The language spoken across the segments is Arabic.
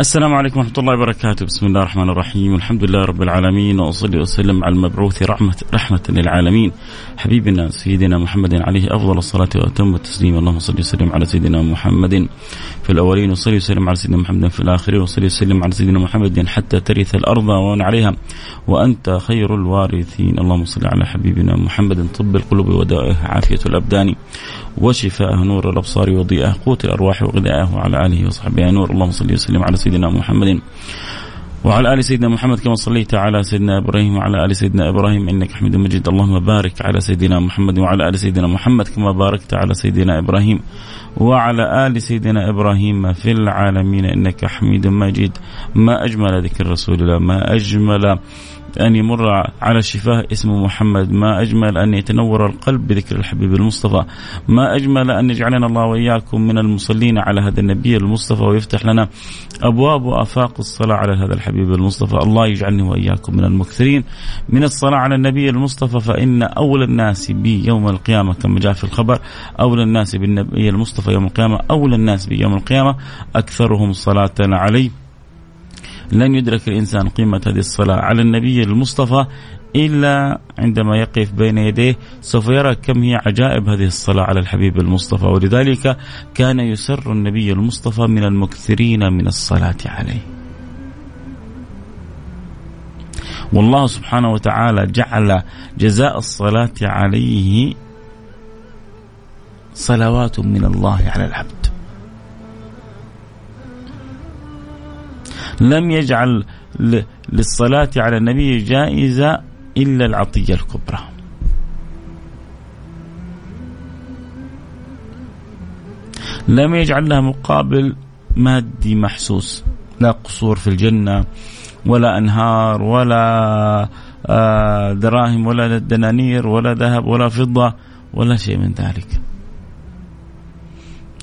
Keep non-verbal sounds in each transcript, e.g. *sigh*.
السلام عليكم ورحمة الله وبركاته. بسم الله الرحمن الرحيم. الحمد لله رب العالمين وأصلي وأسلم على المبعوث رحمة, رحمة للعالمين. حبيبنا سيدنا محمد عليه أفضل الصلاة وأتم التسليم. اللهم صل وسلم على سيدنا محمد في الأولين وصلي وسلم على سيدنا محمد في الآخرين وصلي وسلم على سيدنا محمد حتى ترث الأرض ومن عليها. وأنت خير الوارثين. اللهم صل على حبيبنا محمد. طب القلوب ودائه عافية الأبدان وشفاءه نور الأبصار وضيئه قوت الأرواح وغذائه وعلى آله وصحبه. نور اللهم صل وسلم على سيدنا محمد. وعلى آل سيدنا محمد كما صليت على سيدنا إبراهيم وعلى آل سيدنا إبراهيم إنك حميد مجيد. اللهم بارك على سيدنا محمد وعلى آل سيدنا محمد كما باركت على سيدنا إبراهيم. وعلى آل سيدنا إبراهيم في العالمين إنك حميد مجيد. ما أجمل ذكر رسول الله ما أجمل أن يمر على شفاه اسمه محمد. ما أجمل أن يتنور القلب بذكر الحبيب المصطفى. ما أجمل أن يجعلنا الله وإياكم من المصلين على هذا النبي المصطفى ويفتح لنا أبواب وآفاق الصلاة على هذا الحبيب المصطفى. الله يجعلني وإياكم من المكثرين. من الصلاة على النبي المصطفى فإن أولى الناس بي يوم القيامة كما جاء في الخبر أولى الناس بالنبي المصطفى يوم القيامة أولى الناس بي يوم القيامة أكثرهم صلاة عليه. لن يدرك الإنسان قيمة هذه الصلاة على النبي المصطفى إلا عندما يقف بين يديه. سوف يرى كم هي عجائب هذه الصلاة على الحبيب المصطفى ولذلك كان يسر النبي المصطفى من المكثرين من الصلاة عليه. والله سبحانه وتعالى جعل جزاء الصلاة عليه صلوات من الله على العبد. لم يجعل للصلاة على النبي جائزة إلا العطية الكبرى. لم يجعل لها مقابل مادي محسوس. لا قصور في الجنة ولا أنهار ولا آه، دراهم ولا دنانير ولا ذهب ولا فضة ولا شيء من ذلك.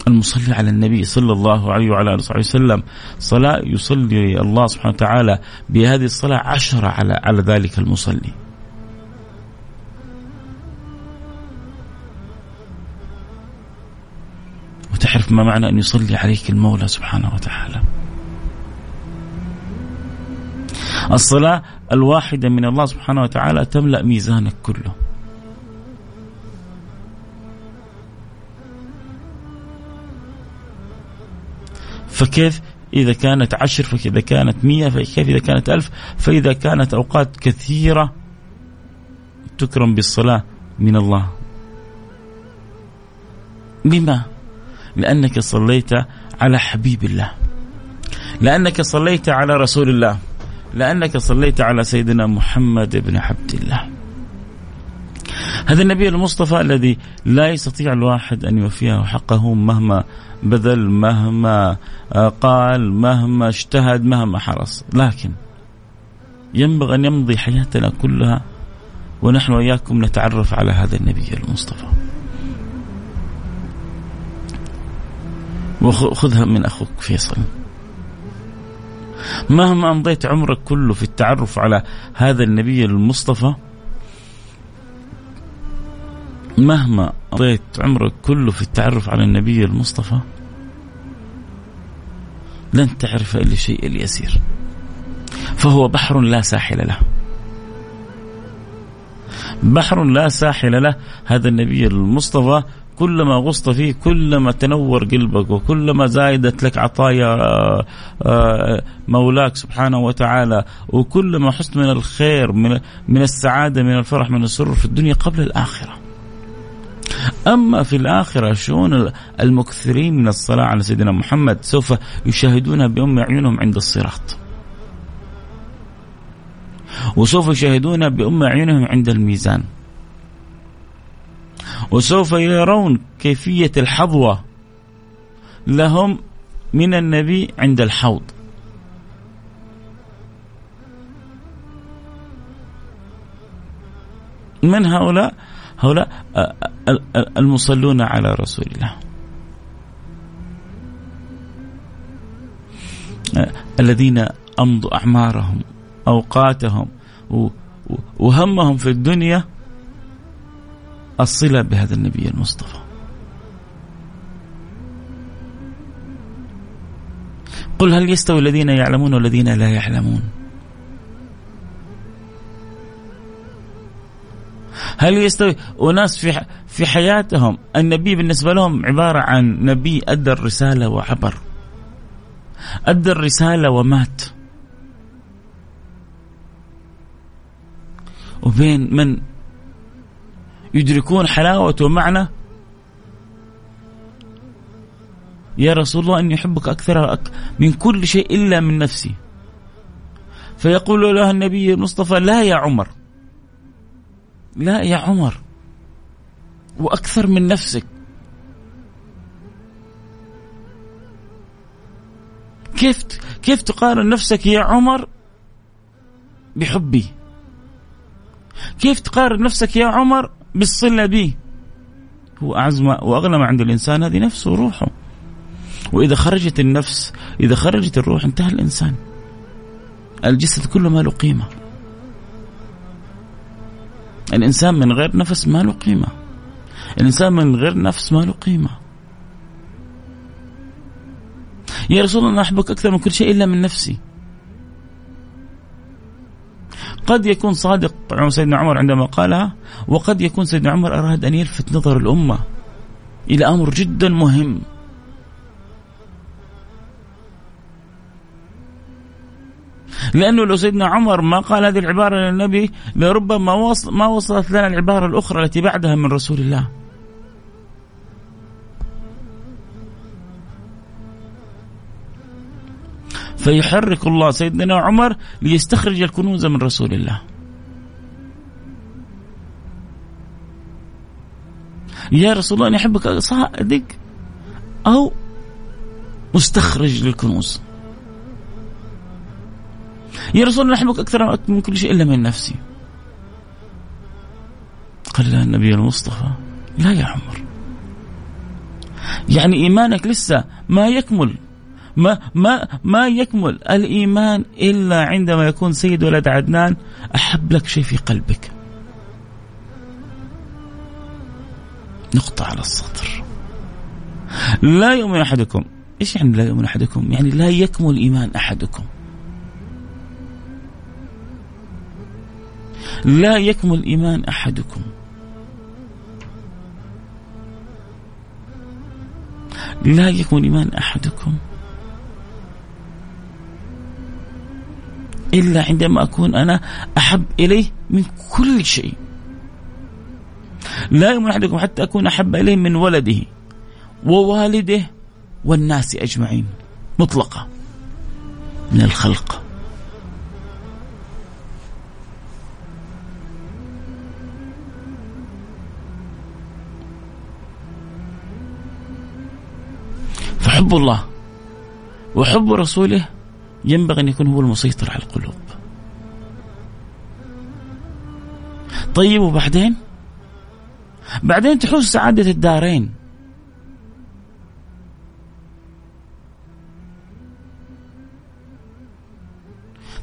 المصلي على النبي صلى الله عليه وعلى آله وصحبه وسلم صلاة يصلي الله سبحانه وتعالى بهذه الصلاة عشرة على على ذلك المصلي. وتعرف ما معنى أن يصلي عليك المولى سبحانه وتعالى. الصلاة الواحدة من الله سبحانه وتعالى تملأ ميزانك كله. فكيف؟ إذا كانت عشر فإذا كانت مية فكيف؟ إذا كانت ألف فإذا كانت أوقات كثيرة تكرم بالصلاة من الله. لما؟ لأنك صليت على حبيب الله. لأنك صليت على رسول الله. لأنك صليت على سيدنا محمد بن عبد الله. هذا النبي المصطفى الذي لا يستطيع الواحد أن يوفيه حقه مهما بذل مهما آه، قال مهما اجتهد مهما حرص. لكن ينبغي أن يمضي حياتنا كلها ونحن وإياكم نتعرف على هذا النبي المصطفى. وخذها من أخوك فيصل. مهما أمضيت عمرك كله في التعرف على هذا النبي المصطفى مهما قضيت عمرك كله في التعرف على النبي المصطفى لن تعرف إلا الشيء اليسير. فهو بحر لا ساحل له. بحر لا ساحل له. هذا النبي المصطفى كلما غصت فيه كلما تنور قلبك وكلما زايدت لك عطايا آه، آه، مولاك سبحانه وتعالى وكلما حست من الخير من من السعادة من الفرح من السرور في الدنيا قبل الآخرة. أما في الآخرة شؤون المكثرين من الصلاة على سيدنا محمد سوف يشاهدونها بأم أعينهم عند الصراط. وسوف يشاهدونها بأم أعينهم عند الميزان. وسوف يرون كيفية الحظوة لهم من النبي عند الحوض. من هؤلاء؟ هؤلاء المصلون على رسول الله. الذين أمضوا أعمارهم أوقاتهم وهمهم في الدنيا الصلة بهذا النبي المصطفى. قل هل يستوي الذين يعلمون والذين لا يعلمون؟ هل يستوي أناس في في حياتهم؟ النبي بالنسبة لهم عبارة عن نبي أدى الرسالة وعبر. أدى الرسالة ومات. وبين من يدركون حلاوة ومعنى؟ يا رسول الله أني أحبك أكثر من كل شيء إلا من نفسي. فيقول له النبي المصطفى لا يا عمر. لا يا عمر. وأكثر من نفسك. كيف كيف تقارن نفسك يا عمر بحبي؟ كيف تقارن نفسك يا عمر بالصلة بي؟ هو أعز واغلى ما عند الإنسان هذه نفسه وروحه. وإذا خرجت النفس إذا خرجت الروح انتهى الإنسان. الجسد كله ما له قيمة. الإنسان من غير نفس ما له قيمة. الإنسان من غير نفس ما له قيمة. يا رسول الله أنا أحبك أكثر من كل شيء إلا من نفسي. قد يكون صادق سيدنا عمر عندما قالها وقد يكون سيدنا عمر أراد أن يلفت نظر الأمة إلى أمر جدا مهم. لأنه لو سيدنا عمر ما قال هذه العبارة للنبي لربما وصل ما وصلت لنا العبارة الأخرى التي بعدها من رسول الله. فيحرك الله سيدنا عمر ليستخرج الكنوز من رسول الله. يا رسول الله أنا أحبك صادق أو مستخرج للكنوز؟ يا رسول الله أحبك أكثر من كل شيء إلا من نفسي. قال لا النبي المصطفى لا يا عمر. يعني إيمانك لسه ما يكمل ما ما ما يكمل الإيمان إلا عندما يكون سيد ولد عدنان أحب لك شيء في قلبك. نقطة على السطر. لا يؤمن أحدكم. إيش يعني لا يؤمن أحدكم؟ يعني لا يكمل إيمان أحدكم. لا يكمل إيمان أحدكم. لا يكمل إيمان أحدكم. إلا عندما أكون أنا أحب إليه من كل شيء. لا يؤمن أحدكم حتى أكون أحب إليه من ولده ووالده والناس أجمعين مطلقة من الخلق. فحب الله وحب رسوله ينبغي أن يكون هو المسيطر على القلوب. طيب وبعدين؟ بعدين تحوز سعادة الدارين.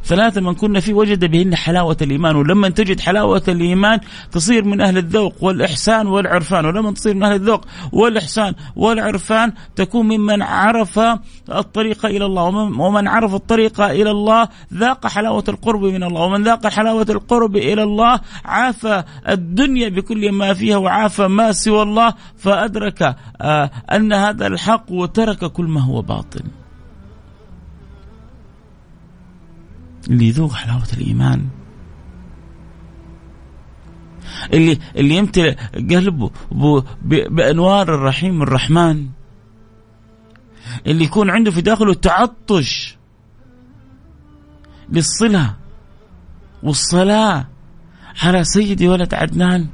ثلاثة من كنا فيه وجد بهن حلاوة الإيمان. ولما تجد حلاوة الإيمان تصير من أهل الذوق والإحسان والعرفان. ولما تصير من أهل الذوق والإحسان والعرفان تكون ممن عرف الطريق إلى الله. ومن عرف الطريق إلى الله ذاق حلاوة القرب من الله. ومن ذاق حلاوة القرب إلى الله عاف الدنيا بكل ما فيها وعاف ما سوى الله. فأدرك آه، أن هذا الحق وترك كل ما هو باطل. اللي يذوق حلاوة الإيمان. اللي اللي يمتلئ قلبه بأنوار الرحيم الرحمن اللي يكون عنده في داخله تعطش للصلة والصلاة على سيدي ولد عدنان.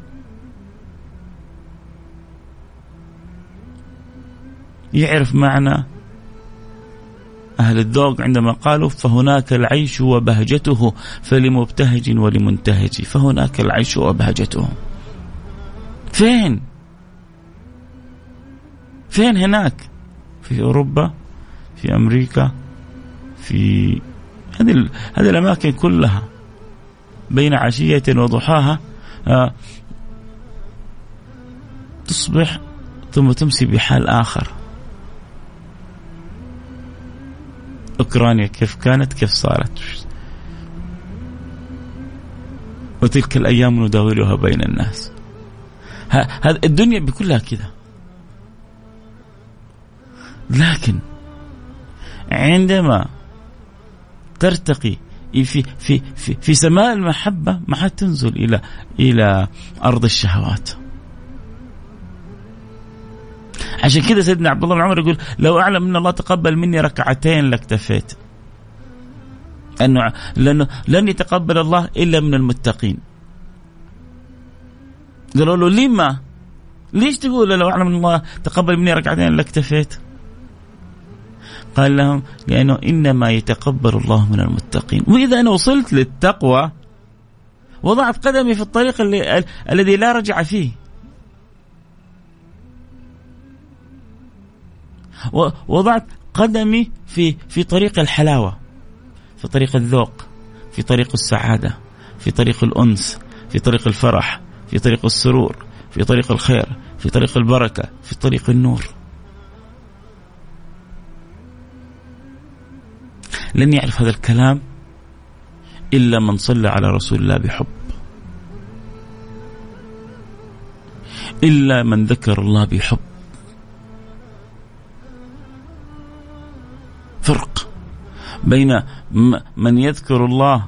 يعرف معنى أهل الذوق عندما قالوا فهناك العيش وبهجته فلمبتهج ولمنتهج فهناك العيش وبهجته. فين؟ فين هناك؟ في أوروبا في أمريكا في هذه هذه الأماكن كلها. بين عشية وضحاها آه، تصبح ثم تمسي بحال آخر. أوكرانيا كيف كانت كيف صارت. وتلك الأيام نداولها بين الناس. هذا الدنيا بكلها كذا. لكن عندما ترتقي في في في في سماء المحبة ما حتنزل إلى إلى أرض الشهوات. عشان كذا سيدنا عبد الله بن عمر يقول لو أعلم أن الله تقبل مني ركعتين لاكتفيت. أنه لأنه لن يتقبل الله إلا من المتقين. قالوا له لما ليش تقول لو أعلم أن الله تقبل مني ركعتين لاكتفيت؟ قال لهم لأنه إنما يتقبل الله من المتقين. وإذا أنا وصلت للتقوى وضعت قدمي في الطريق اللي الذي لا رجع فيه. وضعت قدمي في في طريق الحلاوة في طريق الذوق في طريق السعادة في طريق الأنس في طريق الفرح في طريق السرور في طريق الخير في طريق البركة في طريق النور. لن يعرف هذا الكلام إلا من صلى على رسول الله بحب. إلا من ذكر الله بحب. فرق بين من يذكر الله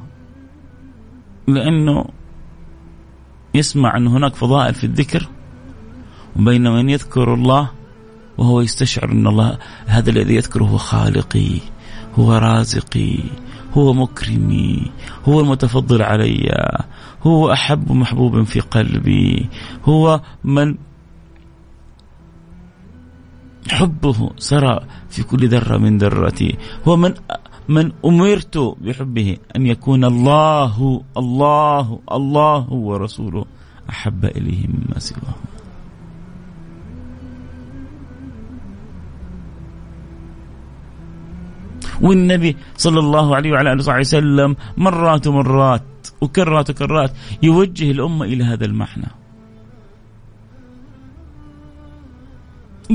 لأنه يسمع أن هناك فضائل في الذكر وبين من يذكر الله وهو يستشعر أن الله هذا الذي يذكره هو خالقي هو رازقي هو مكرمي هو المتفضل علي هو أحب محبوب في قلبي هو من حبه سرى في كل ذرة من ذرتي هو من من أمرت بحبه أن يكون الله الله الله ورسوله أحب إليه مما سواه والنبي صلى الله عليه وعلى آله وسلم مرات ومرات وكرات وكرات يوجه الأمة إلى هذا المعنى.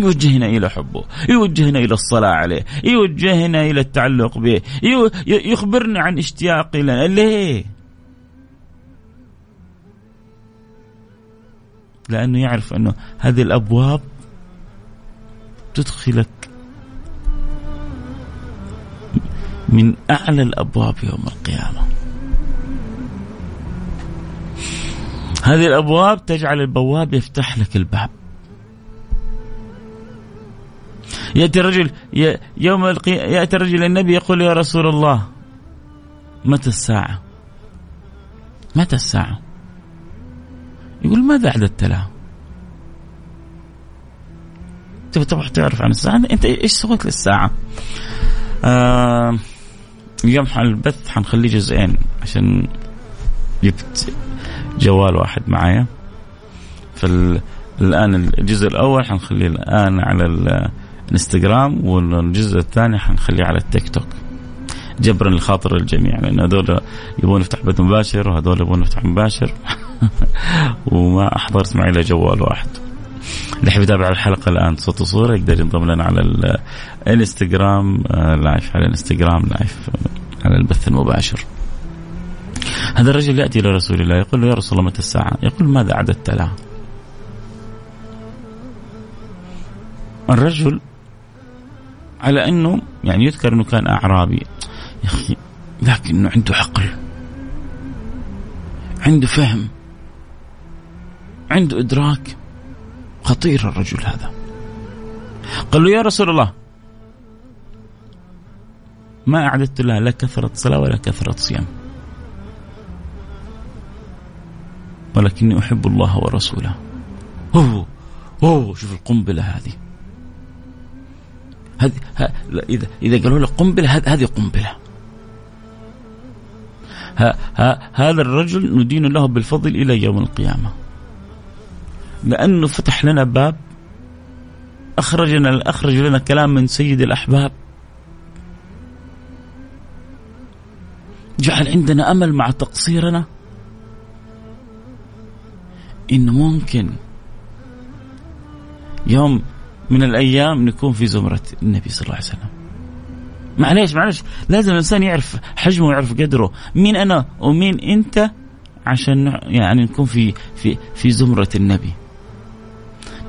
يوجهنا إلى حبه يوجهنا إلى الصلاة عليه يوجهنا إلى التعلق به يخبرنا عن اشتياق لنا ليه؟ لأنه يعرف أنه هذه الأبواب تدخلك من أعلى الأبواب يوم القيامة. هذه الأبواب تجعل البواب يفتح لك الباب. يأتي الرجل يوم يأتي الرجل النبي يقول يا رسول الله متى الساعة؟ متى الساعة؟ يقول ماذا أعددت لها تبغى تروح تعرف عن الساعة؟ أنت إيش سويت للساعة؟ آه اليوم البث حنخليه جزئين عشان جبت جوال واحد معايا. فالآن الجزء الأول حنخليه الآن على الانستغرام والجزء الثاني حنخليه على التيك توك جبرا لخاطر الجميع لأن هذول يبغون يفتح بث مباشر وهذول يبغون يفتح مباشر *laughs* وما أحضرت معي إلا جوال واحد. اللي يحب يتابع الحلقة الآن صوت وصورة يقدر ينضم لنا على الانستغرام آه، live على الانستغرام لايف على البث المباشر. هذا الرجل يأتي إلى رسول الله يقول له يا رسول الله متى الساعة؟ يقول ماذا اعددت لها؟ الرجل على إنه يعني يذكر إنه كان أعرابي. يا أخي لكنه عنده عقل. عنده فهم. عنده إدراك. خطير الرجل هذا. قال له يا رسول الله ما أعددت لها لا كثرة صلاه ولا كثرة صيام. ولكني أحب الله ورسوله. أوه أوه شوف القنبلة هذه. هذه اذا إذا قالوا لك قنبلة هذه قنبلة. ها ها هذا الرجل ندين له بالفضل إلى يوم القيامة. لأنه فتح لنا باب اخرجنا أخرج لنا كلام من سيد الأحباب. جعل عندنا أمل مع تقصيرنا. انه ممكن يوم من الأيام نكون في زمرة النبي صلى الله عليه وسلم. معليش معليش لازم الإنسان يعرف حجمه ويعرف قدره، مين أنا ومين أنت عشان يعني نكون في في في زمرة النبي.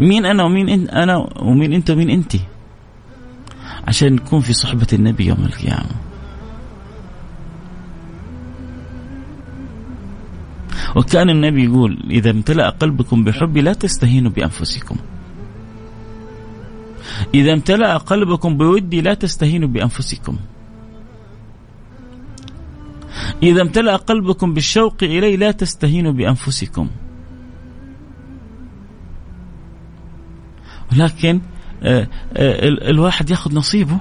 مين أنا ومين انت أنا ومين أنت ومين أنت؟ عشان نكون في صحبة النبي يوم القيامة. وكان النبي يقول إذا امتلأ قلبكم بحبي لا تستهينوا بأنفسكم إذا امتلأ قلبكم بودي لا تستهينوا بأنفسكم. إذا امتلأ قلبكم بالشوق إلي لا تستهينوا بأنفسكم. ولكن آه، آه، الواحد ياخذ نصيبه.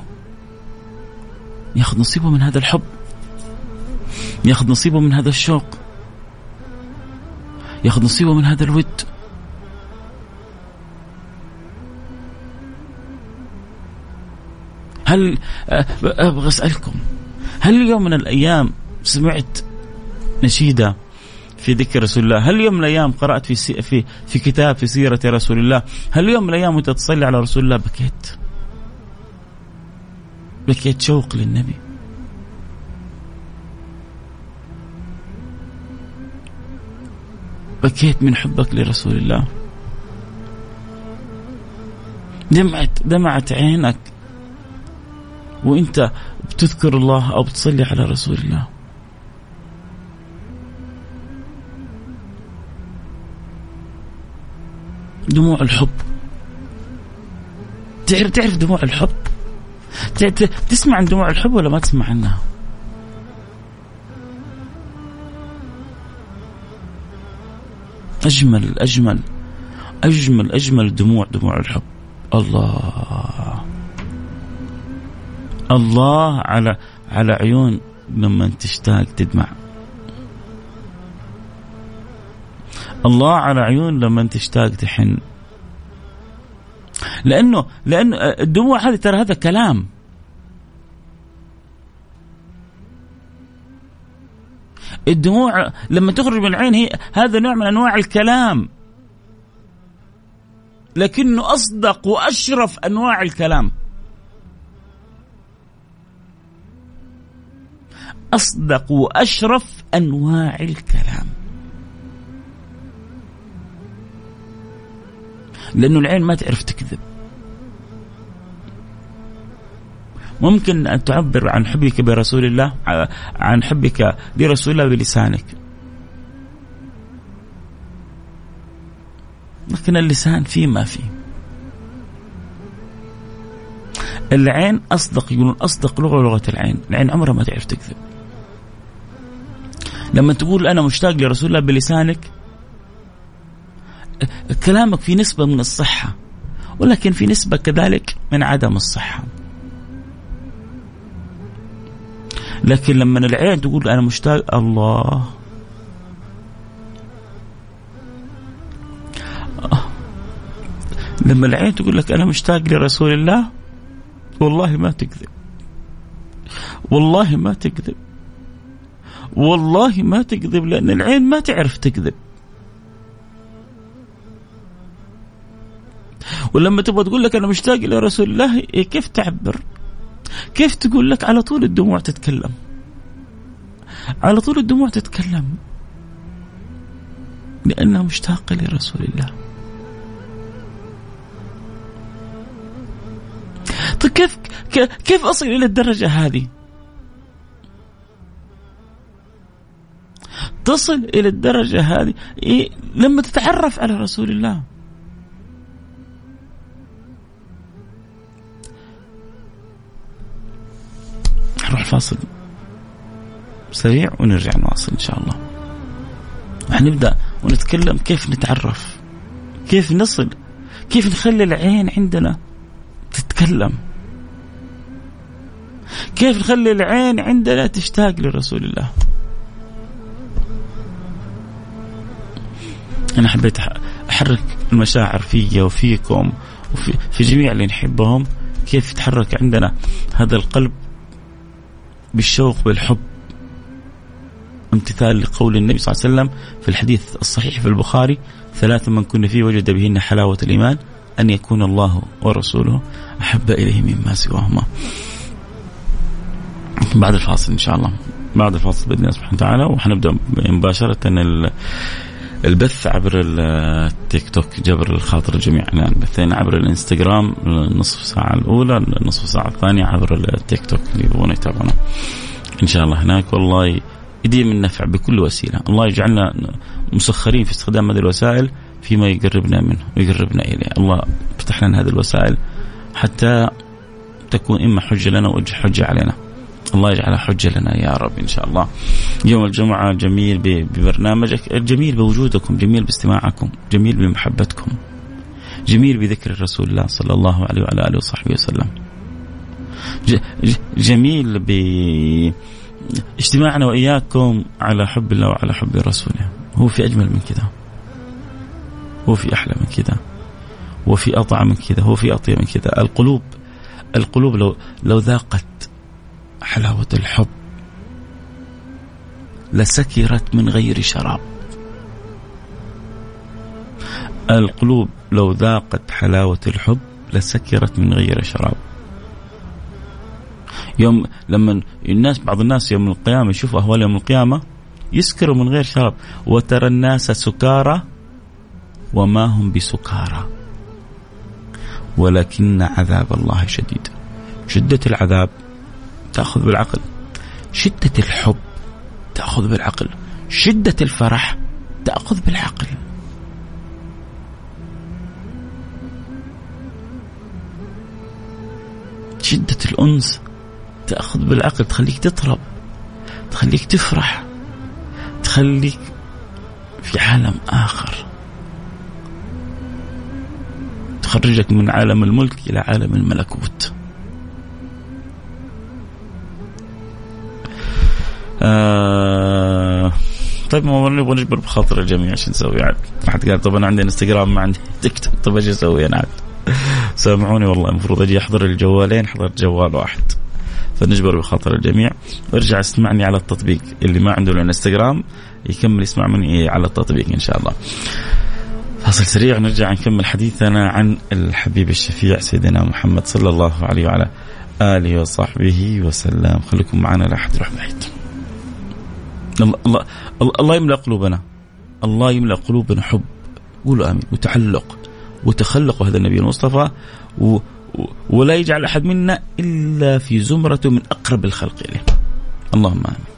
ياخذ نصيبه من هذا الحب. ياخذ نصيبه من هذا الشوق. ياخذ نصيبه من هذا الود. هل أبغى أسألكم هل يوم من الأيام سمعت نشيدة في ذكر رسول الله؟ هل يوم من الأيام قرأت في سي في في كتاب في سيرة رسول الله؟ هل يوم من الأيام وأنت تصلي على رسول الله بكيت؟ بكيت شوق للنبي. بكيت من حبك لرسول الله. دمعت دمعت عينك وانت بتذكر الله أو بتصلي على رسول الله. دموع الحب. تعرف تعرف دموع الحب؟ تسمع عن دموع الحب ولا ما تسمع عنها؟ أجمل أجمل أجمل أجمل دموع دموع الحب. الله. الله على على عيون لما تشتاق تدمع. الله على عيون لما تشتاق تحن. لأنه لأنه الدموع هذه ترى هذا كلام. الدموع لما تخرج من العين هي هذا نوع من أنواع الكلام. لكنه أصدق وأشرف أنواع الكلام. أصدق وأشرف أنواع الكلام. لأنه العين ما تعرف تكذب. ممكن أن تعبر عن حبك برسول الله عن حبك لرسول الله بلسانك. لكن اللسان فيه ما فيه. العين أصدق يقولون أصدق لغة لغه العين، العين عمرها ما تعرف تكذب. لما تقول أنا مشتاق لرسول الله بلسانك كلامك في نسبة من الصحة ولكن في نسبة كذلك من عدم الصحة. لكن لما العين تقول أنا مشتاق الله. لما العين تقول لك أنا مشتاق لرسول الله والله ما تكذب. والله ما تكذب. والله ما تكذب لأن العين ما تعرف تكذب. ولما تبغى تقول لك أنا مشتاق إلى رسول الله إيه، كيف تعبر؟ كيف تقول لك على طول الدموع تتكلم؟ على طول الدموع تتكلم. لأنها مشتاقة لرسول الله. طيب كيف كيف أصل إلى الدرجة هذه؟ تصل إلى الدرجة هذه. إيه؟ لما تتعرف على رسول الله. نروح فاصل سريع ونرجع نواصل إن شاء الله. نبدأ ونتكلم كيف نتعرف. كيف نصل. كيف نخلي العين عندنا تتكلم. كيف نخلي العين عندنا تشتاق لرسول الله. أنا حبيت أحرك المشاعر في وفيكم وفي في جميع اللي نحبهم. كيف يتحرك عندنا هذا القلب بالشوق بالحب امتثال لقول النبي صلى الله عليه وسلم في الحديث الصحيح في البخاري ثلاث من كن فيه وجد بهن حلاوة الإيمان أن يكون الله ورسوله أحب إليه مما سواهما. بعد الفاصل إن شاء الله. بعد الفاصل بإذن الله سبحانه وتعالى وحنبدأ مباشرة البث عبر التيك توك جبر الخاطر الجميع. الان بثينا عبر الإنستغرام النصف ساعة الأولى النصف ساعة الثانية عبر التيك توك اللي يبغون يتابعونا. إن شاء الله هناك والله يديم النفع بكل وسيلة. الله يجعلنا مسخرين في استخدام هذه الوسائل فيما يقربنا منه ويقربنا إليه. الله فتح لنا هذه الوسائل حتى تكون إما حجة لنا وحجه علينا. الله يجعلها حجة لنا يا رب إن شاء الله. يوم الجمعة جميل ببرنامجك. جميل بوجودكم جميل باستماعكم جميل بمحبتكم جميل بذكر رسول الله صلى الله عليه وعلى آله وصحبه وسلم. جميل ب اجتماعنا وإياكم على حب الله وعلى حب رسوله. هو في أجمل من كذا. هو في أحلى من كذا. هو في أطعم من كذا. هو في أطيب من كذا. القلوب القلوب لو لو ذاقت حلاوة الحب لسكرت من غير شراب. القلوب لو ذاقت حلاوة الحب لسكرت من غير شراب. يوم لما الناس بعض الناس يوم القيامة يشوفوا أهوال يوم القيامة يسكروا من غير شراب. وترى الناس سكارى وما هم بسكارى. ولكن عذاب الله شديد. شدة العذاب تأخذ بالعقل. شدة الحب تأخذ بالعقل. شدة الفرح تأخذ بالعقل. شدة الأنس تأخذ بالعقل. تخليك تطرب. تخليك تفرح. تخليك في عالم آخر. تخرجك من عالم الملك إلى عالم الملكوت. آه طيب ما نبغى نجبر بخاطر الجميع إيش نسوي عاد؟ احد قال طب أنا عندي انستغرام ما عندي *laughs* تيك توك طيب إيش أسوي أنا عاد؟ سامحوني والله المفروض أجي أحضر الجوالين حضرت جوال واحد فنجبر بخاطر الجميع وارجع اسمعني على التطبيق اللي ما عنده الانستغرام يكمل يسمع مني على التطبيق إن شاء الله. فاصل سريع ونرجع نكمل حديثنا عن الحبيب الشفيع سيدنا محمد صلى الله عليه وعلى آله وصحبه وسلم خليكم معنا لا احد يروح بعيد. الله الله الله يملأ قلوبنا. الله يملأ قلوبنا حب. قولوا آمين. وتعلق. وتخلق هذا النبي المصطفى. و ولا يجعل أحد منا إلا في زمرة من أقرب الخلق إليه. اللهم آمين.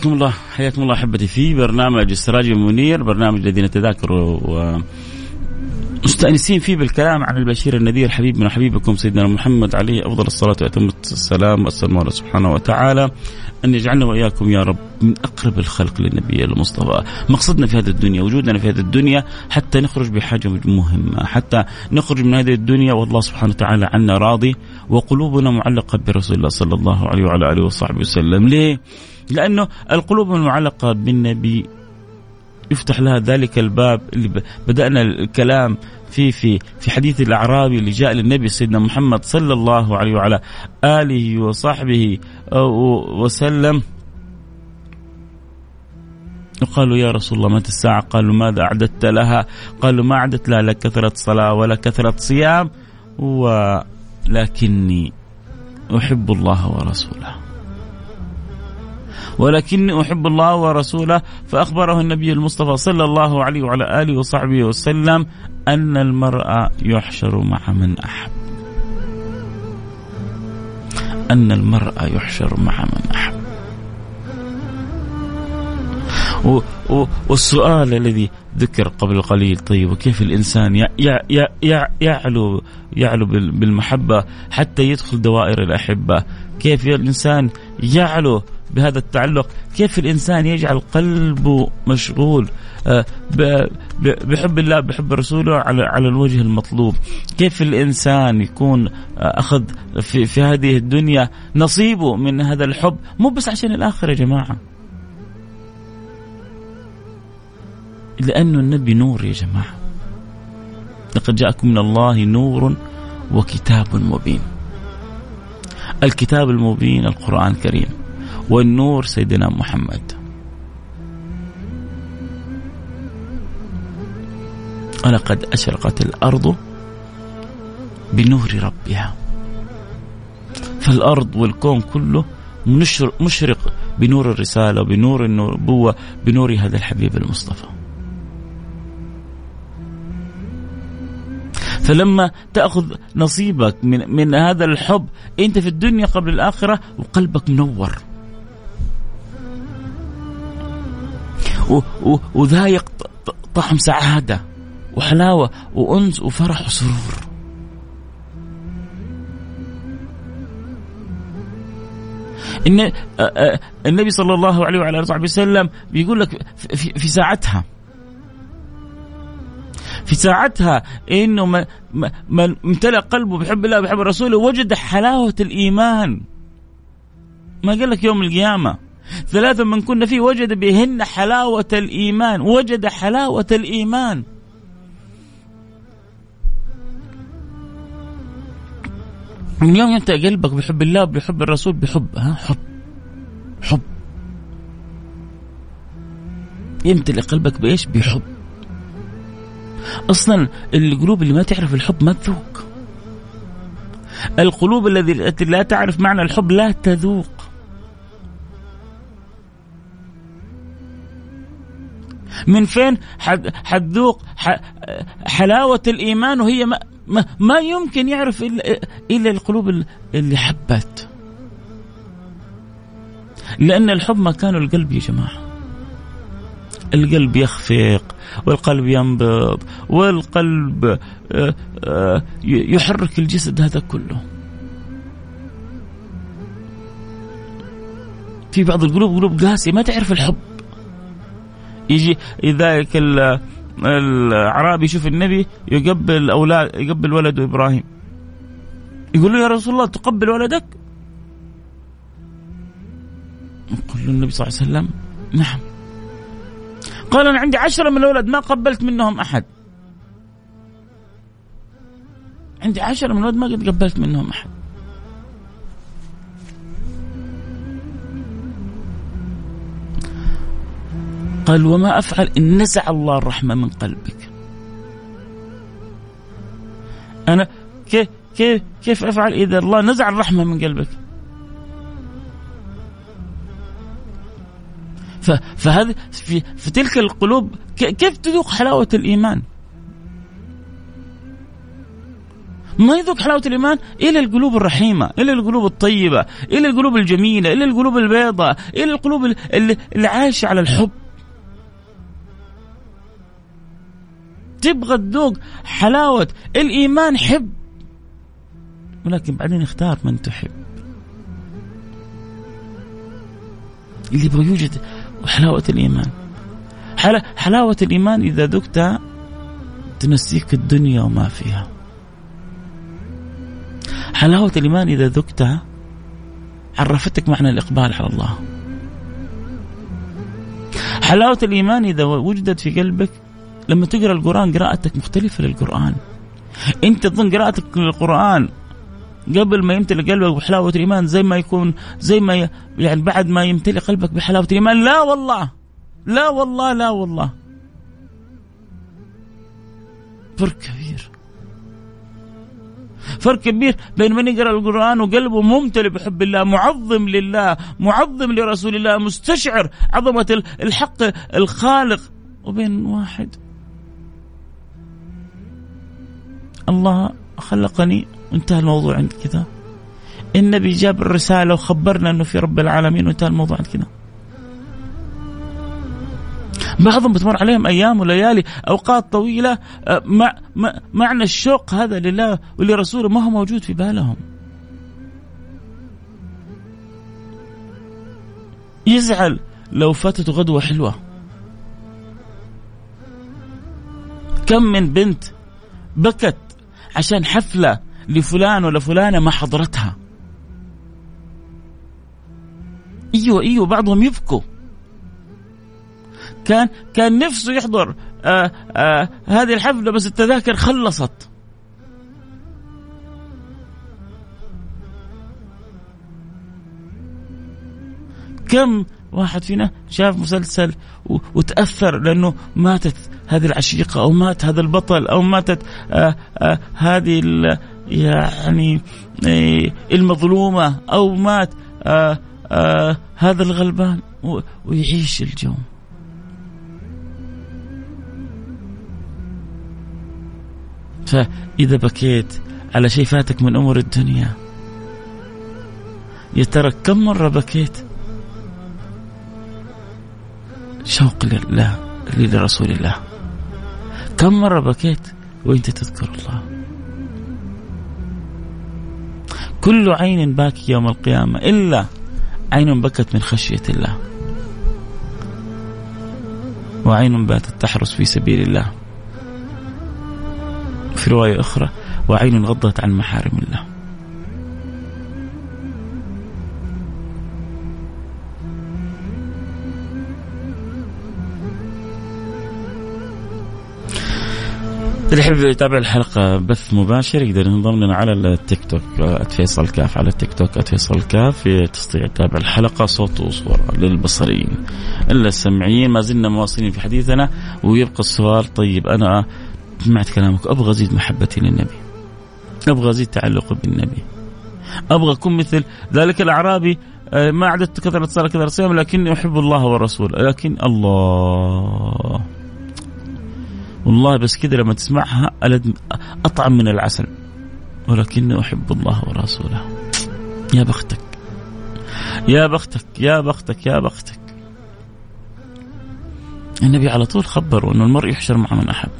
حياكم الله حياكم الله أحبتي في برنامج السراج المنير برنامج الذي نتذاكر و مستانسين فيه بالكلام عن البشير النذير حبيبنا وحبيبكم سيدنا محمد عليه أفضل الصلاة وأتم السلام أسأل الله سبحانه وتعالى أن يجعلنا وإياكم يا رب من أقرب الخلق للنبي المصطفى، مقصدنا في هذه الدنيا، وجودنا في هذه الدنيا حتى نخرج بحاجة مهمة، حتى نخرج من هذه الدنيا والله سبحانه وتعالى عنا راضي وقلوبنا معلقة برسول الله صلى الله عليه وعلى آله وصحبه وسلم، ليه؟ لأنه القلوب المعلقة بالنبي يفتح لها ذلك الباب اللي بدأنا الكلام في في في حديث الأعرابي اللي جاء للنبي سيدنا محمد صلى الله عليه وعلى آله وصحبه وسلم. قالوا يا رسول الله متى الساعة؟ قالوا ماذا أعددت لها؟ قالوا ما أعددت لها لا كثرة صلاة ولا كثرة صيام. ولكني أحب الله ورسوله. ولكني أحب الله ورسوله فأخبره النبي المصطفى صلى الله عليه وعلى آله وصحبه وسلم أن المرء يحشر مع من أحب. أن المرء يحشر مع من أحب. والسؤال الذي ذكر قبل قليل طيب وكيف الإنسان يعلو يعلو بالمحبة حتى يدخل دوائر الأحبة؟ كيف الإنسان يعلو بهذا التعلق كيف الإنسان يجعل قلبه مشغول؟ آه، بحب الله بحب رسوله على على الوجه المطلوب. كيف الإنسان يكون آه، أخذ في, في هذه الدنيا نصيبه من هذا الحب؟ مو بس عشان الآخرة يا جماعة. لأنه النبي نور يا جماعة. لقد جاءكم من الله نور وكتاب مبين. الكتاب المبين القرآن الكريم. والنور سيدنا محمد. ولقد أشرقت الأرض بنور ربها. فالأرض والكون كله مشرق بنور الرسالة وبنور النبوة بنور هذا الحبيب المصطفى. فلما تأخذ نصيبك من, من هذا الحب أنت في الدنيا قبل الآخرة وقلبك منور. وذايق طعم سعادة وحلاوة وأنس وفرح وسرور. إن النبي صلى الله عليه وعلى آله وسلم بيقول لك في, ساعتها. في ساعتها إنه من امتلأ قلبه بحب الله وبحب رسوله وجد حلاوة الإيمان. ما قال لك يوم القيامة؟ ثلاثة من كن فيه وجد بهن حلاوة الإيمان وجد حلاوة الإيمان. من يوم انت قلبك بحب الله بحب الرسول بحب ها حب حب. يمتلئ قلبك بإيش؟ بحب. أصلا القلوب اللي ما تعرف الحب ما تذوق. القلوب التي لا تعرف معنى الحب لا تذوق. من فين؟ حتذوق حلاوة الإيمان وهي ما, ما يمكن يعرف إلا, إلا القلوب اللي حبت. لأن الحب مكانه القلب يا جماعة. القلب يخفق والقلب ينبض والقلب آه، آه، يحرك الجسد هذا كله. في بعض القلوب قلوب قاسية ما تعرف الحب. يجي ذلك الأعرابي يشوف النبي يقبل أولاد يقبل ولده إبراهيم. يقول له يا رسول الله تقبل ولدك؟ يقول له النبي صلى الله عليه وسلم نعم. قال أنا عندي عشرة من الأولاد ما قبلت منهم أحد. عندي عشرة من الأولاد ما قد قبلت منهم أحد. قال وما أفعل إن نزع الله الرحمة من قلبك. أنا كيف كيف كيف أفعل إذا الله نزع الرحمة من قلبك؟ فهذه في, في تلك القلوب كيف تذوق حلاوة الإيمان؟ ما يذوق حلاوة الإيمان؟ إلا القلوب الرحيمة إلا القلوب الطيبة إلا القلوب الجميلة إلا القلوب البيضاء إلا القلوب اللي عايشة على الحب. تبغى تذوق حلاوة الإيمان حب. ولكن بعدين اختار من تحب. اللي يبغى يوجد حلاوة الإيمان. حلاوة الإيمان إذا ذقتها تنسيك الدنيا وما فيها. حلاوة الإيمان إذا ذقتها عرفتك معنى الإقبال على الله. حلاوة الإيمان إذا وجدت في قلبك لما تقرأ القرآن قراءتك مختلفة للقرآن. انت تظن قراءتك للقرآن قبل ما يمتلئ قلبك بحلاوة الإيمان زي ما يكون زي ما يعني بعد ما يمتلئ قلبك بحلاوة الإيمان. لا والله! لا والله! لا والله! فرق كبير. فرق كبير بين من يقرأ القرآن وقلبه ممتلئ بحب الله معظم لله معظم لرسول الله مستشعر عظمة الحق الخالق وبين واحد الله خلقني انتهى الموضوع عند كذا. النبي جاب الرسالة وخبرنا أنه في رب العالمين وانتهى الموضوع عند كذا. بعضهم بتمر عليهم أيام وليالي أوقات طويلة آه، مع معنى الشوق هذا لله ولرسوله ما هو موجود في بالهم. يزعل لو فاتته غدوة حلوة. كم من بنت بكت عشان حفلة لفلان ولا فلانة ما حضرتها. أيوه أيوه بعضهم يبكوا. كان كان نفسه يحضر آآ آه، آآ آه، هذه الحفلة بس التذاكر خلصت. كم واحد فينا شاف مسلسل وتأثر لأنه ماتت هذه العشيقة أو مات هذا البطل أو ماتت آه آه هذه يعني آه المظلومة أو مات آه آه هذا الغلبان. ويعيش الجو. فإذا بكيت على شيء فاتك من أمور الدنيا يا ترى كم مرة بكيت؟ شوق لله لرسول الله. كم مرة بكيت وأنت تذكر الله؟ كل عين باكي يوم القيامة إلا عين بكت من خشية الله. وعين باتت تحرس في سبيل الله. في رواية أخرى وعين غضت عن محارم الله. اللي يحب يتابع الحلقة بث مباشر. يقدر ينضم لنا على التيك توك @فيصل كاف على التيك توك @فيصل كاف تستطيع تتابع الحلقة صوت وصورة للبصريين. إلا السمعيين ما زلنا مواصلين في حديثنا ويبقى السؤال طيب أنا سمعت كلامك أبغى أزيد محبتي للنبي. أبغى أزيد تعلقي بالنبي. أبغى أكون مثل ذلك الأعرابي آه، ما عددت كثرة صلاة كثرة صيام لكني أحب الله ورسوله لكن الله. والله بس كذا لما تسمعها أطعم من العسل. ولكني أحب الله ورسوله. يا بختك. يا بختك. يا بختك. يا بختك. النبي على طول خبر أن المرء يحشر مع من أحب.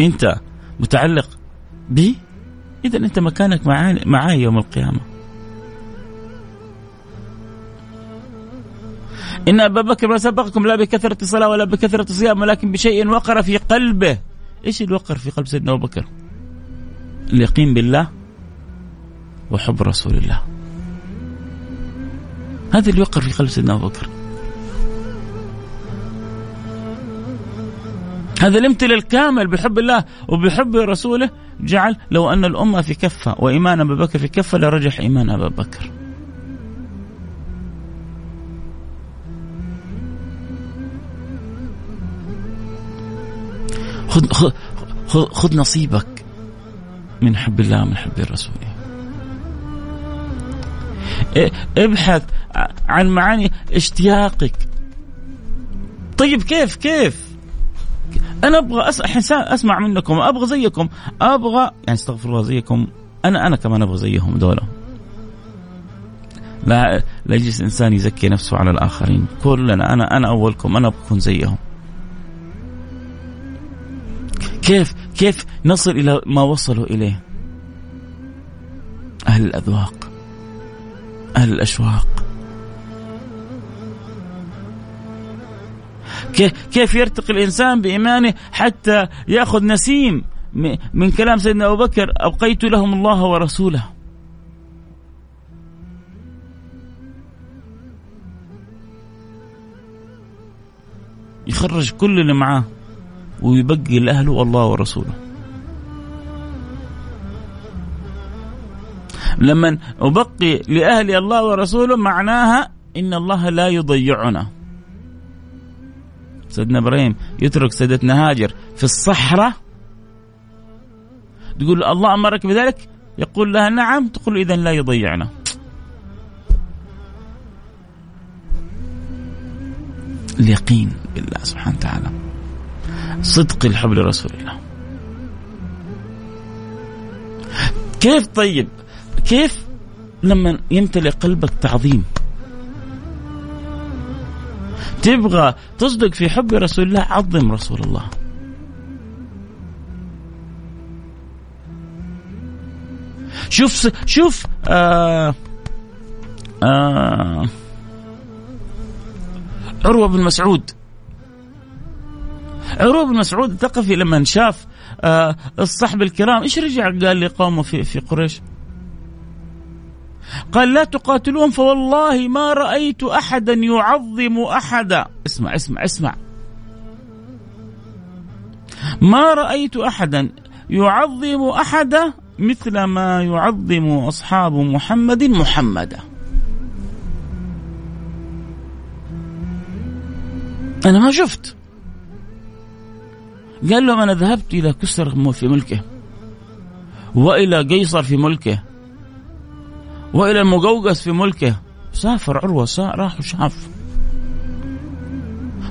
أنت متعلق بي إذا أنت مكانك معاي معاي يوم القيامة. إن أبا بكر ما سبقكم لا بكثرة الصلاة ولا بكثرة الصيام ولكن بشيء وقر في قلبه. إيش اللي وقر في قلب سيدنا أبو بكر؟ اليقين بالله وحب رسول الله. هذا اللي وقر في قلب سيدنا أبو بكر. هذا الامتلاء الكامل بحب الله وبحب رسوله جعل لو أن الأمة في كفة وإيمان أبي بكر في كفة لرجح إيمان أبا بكر. خذ خذ خذ نصيبك من حب الله ومن حب رسوله ابحث عن معاني اشتياقك. طيب كيف كيف؟ أنا أبغى أسمع منكم أبغى زيكم أبغى يعني استغفر الله زيكم. أنا أنا كمان أبغى زيهم دولة لا لا يجلس إنسان يزكي نفسه على الآخرين. كلنا أنا أنا أولكم أنا بكون زيهم. كيف كيف نصل إلى ما وصلوا إليه؟ أهل الأذواق أهل الأشواق. كيف يرتقي الإنسان بإيمانه حتى يأخذ نسيم من كلام سيدنا أبو بكر أبقيت لهم الله ورسوله. يخرج كل اللي معاه. ويبقي لأهله الله ورسوله. لما أبقي لأهلي الله ورسوله معناها إن الله لا يضيعنا. سيدنا إبراهيم يترك سيدتنا هاجر في الصحراء. تقول الله أمرك بذلك؟ يقول لها نعم تقول إذا لا يضيعنا. اليقين بالله سبحانه وتعالى. صدق الحب لرسول الله. كيف طيب؟ كيف لما يمتلئ قلبك تعظيم؟ تبغى تصدق في حب رسول الله عظم رسول الله. شوف شوف آه آه عروة بن مسعود. عروة بن مسعود الثقفي لما شاف آه الصحب الكرام. إيش رجع قال لقومه في في قريش؟ قال لا تقاتلون فوالله ما رأيت أحدا يعظم أحدا. اسمع اسمع اسمع. ما رأيت أحدا يعظم أحدا مثل ما يعظم أصحاب محمد محمدا أنا ما شفت. قال لهم أنا ذهبت إلى كسر في ملكه وإلى قيصر في ملكه وإلى المقوقس في ملكه. سافر عروة راح وشاف.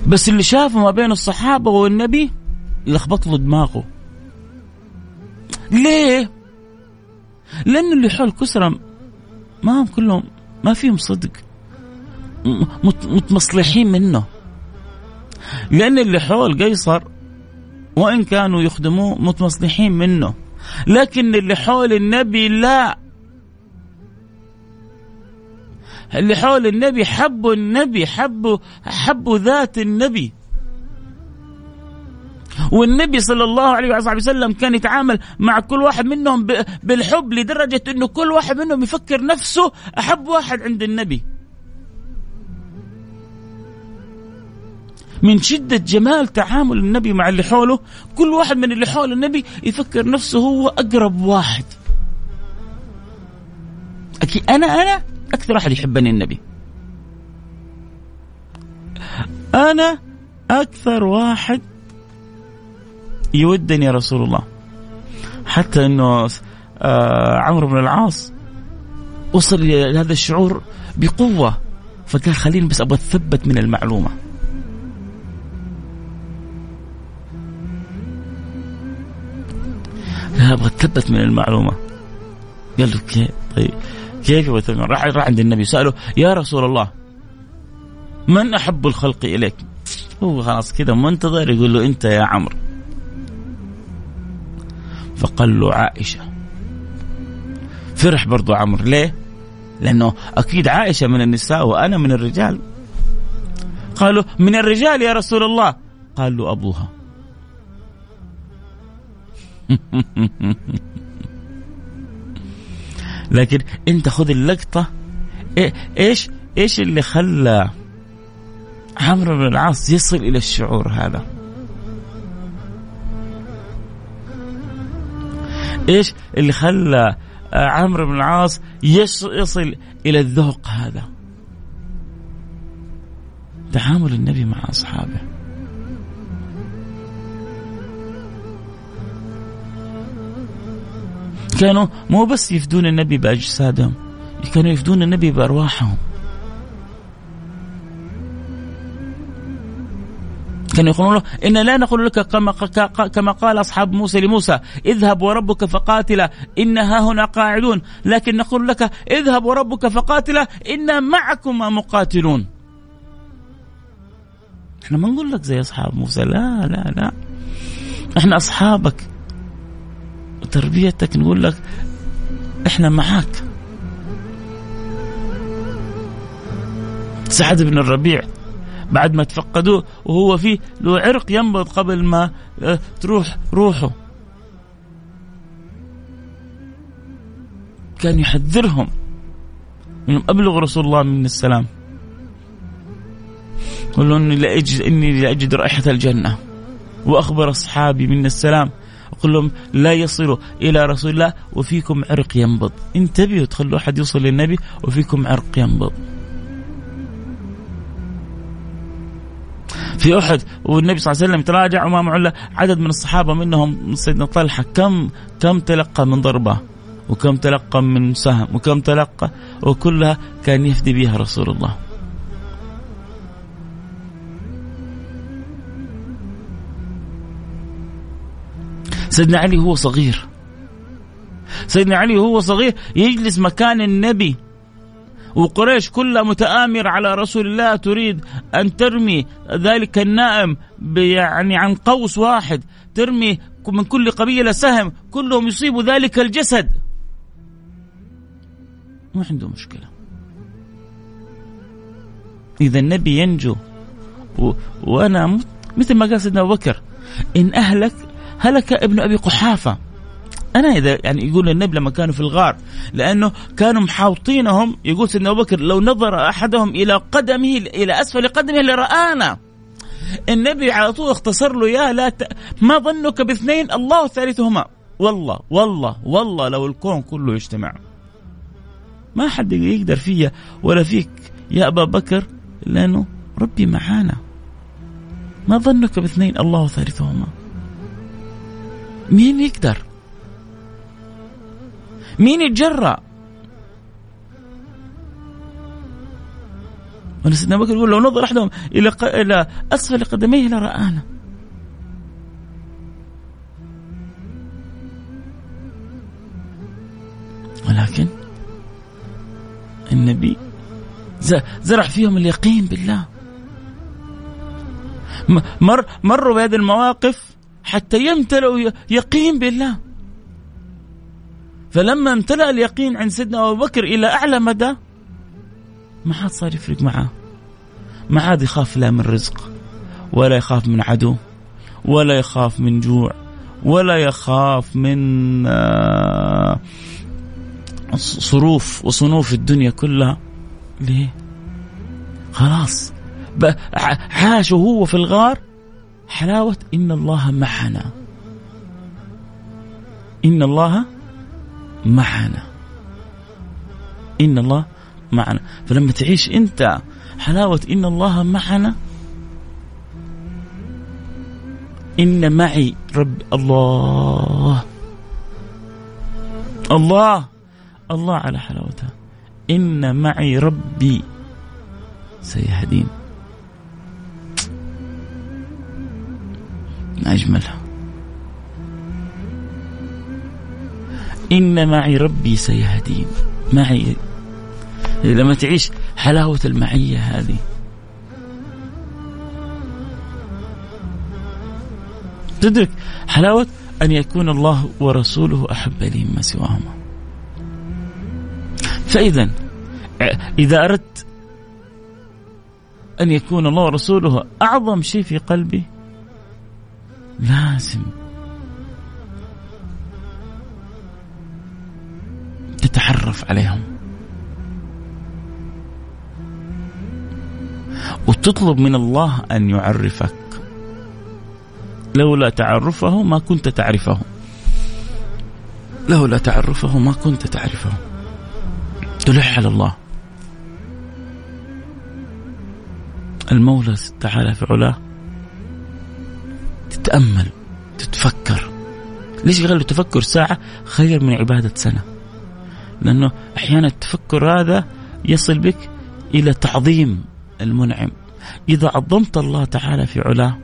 بس اللي شافه ما بين الصحابة والنبي لخبط له دماغه. ليه؟ لأن اللي حول كسرى ما هم كلهم ما فيهم صدق. متمصلحين منه. لأن اللي حول قيصر وإن كانوا يخدموه متمصلحين منه. لكن اللي حول النبي لا. اللي حول النبي حبوا النبي حبوا حبوا ذات النبي. والنبي صلى الله عليه وصحبه وسلم كان يتعامل مع كل واحد منهم بالحب لدرجة أنه كل واحد منهم يفكر نفسه أحب واحد عند النبي. من شدة جمال تعامل النبي مع اللي حوله. كل واحد من اللي حول النبي يفكر نفسه هو أقرب واحد. أكيد أنا أنا أكثر واحد يحبني النبي. أنا أكثر واحد يودني رسول الله. حتى أنه آه عمرو بن العاص وصل لهذا الشعور بقوة. فقال خليني بس أبغى أتثبت من المعلومة. لا أبغى أتثبت من المعلومة. قال له كيف طيب. كيف راح راح عند النبي سأله يا رسول الله من أحب الخلق إليك؟ هو خلاص كذا منتظر يقول له أنت يا عمرو. فقال له عائشة. فرح برضو عمرو. ليه؟ لأنه أكيد عائشة من النساء وأنا من الرجال. قالوا من الرجال يا رسول الله. قال له أبوها. *laughs* لكن انت خذ اللقطة. إيش إيش اللي خلى عمرو بن العاص يصل إلى الشعور هذا؟ إيش اللي خلى عمرو بن العاص يصل إلى الذوق هذا؟ تعامل النبي مع أصحابه. كانوا مو بس يفدون النبي بأجسادهم كانوا يفدون النبي بأرواحهم. كانوا يقولون له إن لا نقول لك كما, كما قال أصحاب موسى لموسى اذهب وربك فقاتلا إن ها هنا قاعدون. لكن نقول لك اذهب وربك فقاتلا إن معكما مقاتلون. إحنا ما نقول لك زي أصحاب موسى لا لا لا إحنا أصحابك. تربيتك نقول لك إحنا معاك. سعد بن الربيع بعد ما تفقدوه وهو فيه له عرق ينبض قبل ما آه، تروح روحه. كان يحذرهم إنهم ابلغ رسول الله من السلام. له إني لأجد إني لأجد رائحة الجنة. وأخبر أصحابي من السلام أقول لهم لا يصلوا إلى رسول الله وفيكم عرق ينبض. انتبهوا تخلوا أحد يوصل للنبي وفيكم عرق ينبض. في أحد والنبي صلى الله عليه وسلم تراجع وما معه عدد من الصحابة منهم سيدنا طلحة. كم كم تلقى من ضربة؟ وكم تلقى من سهم؟ وكم تلقى؟ وكلها كان يفدي بها رسول الله. سيدنا علي هو صغير. سيدنا علي وهو صغير يجلس مكان النبي. وقريش كلها متآمر على رسول الله تريد أن ترمي ذلك النائم يعني عن قوس واحد ترمي من كل قبيلة سهم كلهم يصيبوا ذلك الجسد. ما عنده مشكلة. إذا النبي ينجو و... وأنا مثل ما قال سيدنا أبو بكر إن أهلك هلك ابن أبي قحافة. أنا إذا يعني يقول النبي لما كانوا في الغار لأنه كانوا محاوطينهم يقول سيدنا أبو بكر لو نظر أحدهم إلى قدمه إلى أسفل قدمه لرآنا. النبي على طول اختصر له يا لا ت... ما ظنك باثنين الله ثالثهما والله والله والله لو الكون كله يجتمع. ما حد يقدر فيا ولا فيك. يا أبا بكر لأنه ربي معانا. ما ظنك باثنين الله ثالثهما مين يقدر؟ مين يتجرأ؟ ولا سيدنا بكر يقول لو نظر أحدهم إلى ق... إلى أسفل قدميه لرآنا. ولكن النبي زرع فيهم اليقين بالله. مر مروا بهذه المواقف حتى يمتلئوا يقين بالله. فلما امتلأ اليقين عند سيدنا أبو بكر إلى أعلى مدى ما عاد صار يفرق معاه ما عاد يخاف لا من رزق ولا يخاف من عدو ولا يخاف من جوع ولا يخاف من آه، صروف وصنوف الدنيا كلها. ليه؟ خلاص. عاش وهو في الغار حلاوة إن الله معنا. إن الله معنا. إن الله معنا. فلما تعيش أنت حلاوة إن الله معنا إن معي رب الله. الله الله على حلاوتها. إن معي ربي. سيهدين. أجملها إن معي ربي سيهدين. معي. لما تعيش حلاوة المعية هذه. تدرك حلاوة أن يكون الله ورسوله أحب لي مما سواهما. فإذا إذا أردت أن يكون الله ورسوله أعظم شيء في قلبي لازم. تتعرف عليهم. وتطلب من الله أن يعرفك. لولا تعرفه ما كنت تعرفه. لولا تعرفه ما كنت تعرفه. تلح على الله. المولى تعالى في علاه. تتأمل تتفكر. ليش يخلي التفكر ساعة خير من عبادة سنة؟ لأنه أحيانا التفكر هذا يصل بك إلى تعظيم المنعم. إذا عظمت الله تعالى في علاه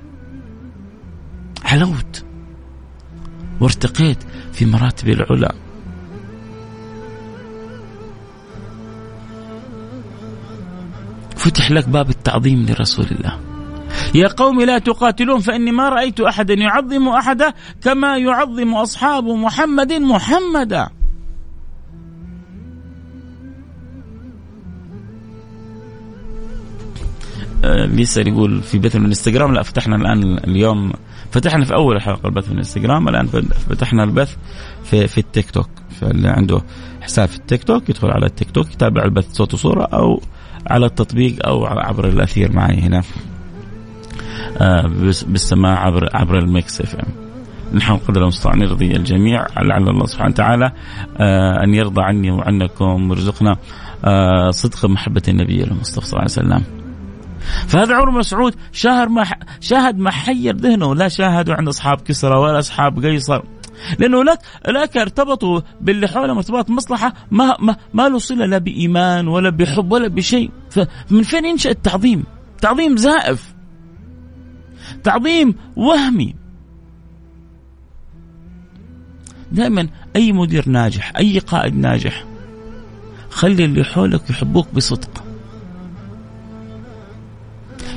علوت وارتقيت في مراتب العلا. فتح لك باب التعظيم لرسول الله. يا قوم لا تقاتلون فإني ما رأيت أحدا يعظم أحدا كما يعظم أصحاب محمد محمدا. بيسأل آه، يقول في بث من الانستغرام لا فتحنا الآن اليوم فتحنا في أول حلقة البث في الانستغرام الآن فتحنا البث في في التيك توك. فاللي عنده حساب في التيك توك يدخل على التيك توك يتابع البث صوت وصورة أو على التطبيق أو عبر الأثير معي هنا. بالسماع عبر عبر الميكس إف إم. نحاول قدر المستطاع نرضي الجميع لعل الله سبحانه وتعالى آه أن يرضى عني وعنكم ويرزقنا آه صدق محبة النبي المصطفى صلى الله عليه وسلم. فهذا عمر مسعود شاهد ما شاهد ما حير ذهنه لا شاهدوا عند أصحاب كسرى ولا أصحاب قيصر. لأنه لك لك ارتبطوا باللي حولهم ارتباط مصلحة ما ما ما له صلة لا بإيمان ولا بحب ولا بشيء. فمن فين ينشأ التعظيم؟ تعظيم زائف. تعظيم وهمي. دائما أي مدير ناجح أي قائد ناجح خلي اللي حولك يحبوك بصدق.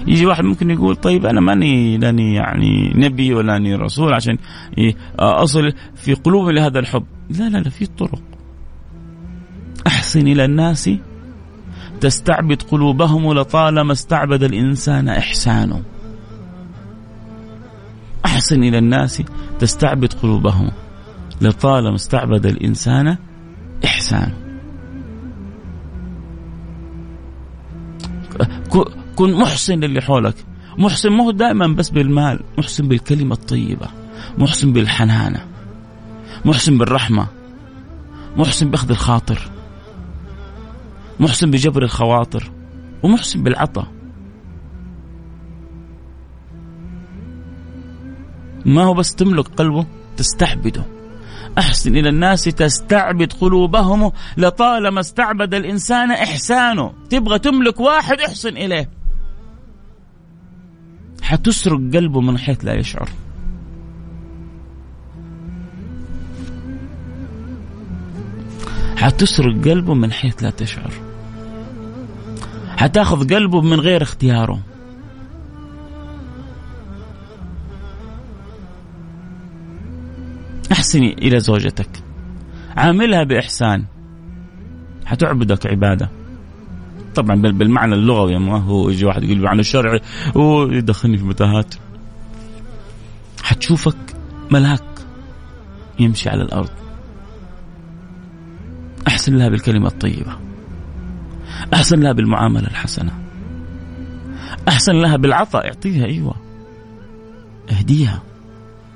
يجي واحد ممكن يقول طيب أنا ماني لاني يعني نبي ولا اني رسول عشان أصل في قلوبهم لهذا الحب. لا لا لا في طرق. أحسن إلى الناس تستعبد قلوبهم لطالما استعبد الإنسان إحسانه. أحسن إلى الناس تستعبد قلوبهم. لطالما استعبد الإنسان احسانه كن محسن للي حولك. محسن مو دائما بس بالمال محسن بالكلمة الطيبة محسن بالحنانة محسن بالرحمة محسن بأخذ الخاطر محسن بجبر الخواطر ومحسن بالعطاء. ما هو بس تملك قلبه تستعبده. أحسن إلى الناس تستعبد قلوبهم لطالما استعبد الإنسان إحسانه. تبغى تملك واحد أحسن إليه. حتسرق قلبه من حيث لا يشعر. حتسرق قلبه من حيث لا تشعر. حتاخذ قلبه من غير اختياره. احسني إلى زوجتك. عاملها بإحسان. حتعبدك عبادة. طبعا بالمعنى اللغوي ما هو يجي واحد يقول بالمعنى الشرعي ويدخلني في متاهات. حتشوفك ملاك يمشي على الأرض. أحسن لها بالكلمة الطيبة. أحسن لها بالمعاملة الحسنة. أحسن لها بالعطاء اعطيها أيوه. اهديها.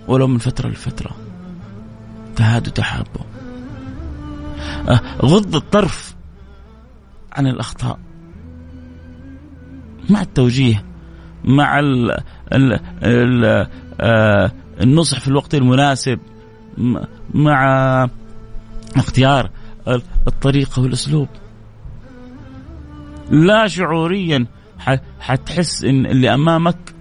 ولو من فترة لفترة. تهادوا تحابوا أه، غض الطرف عن الأخطاء. مع التوجيه مع ال ال ال آه، النصح في الوقت المناسب مع اختيار الطريقة والأسلوب لا شعوريا حتحس إن اللي أمامك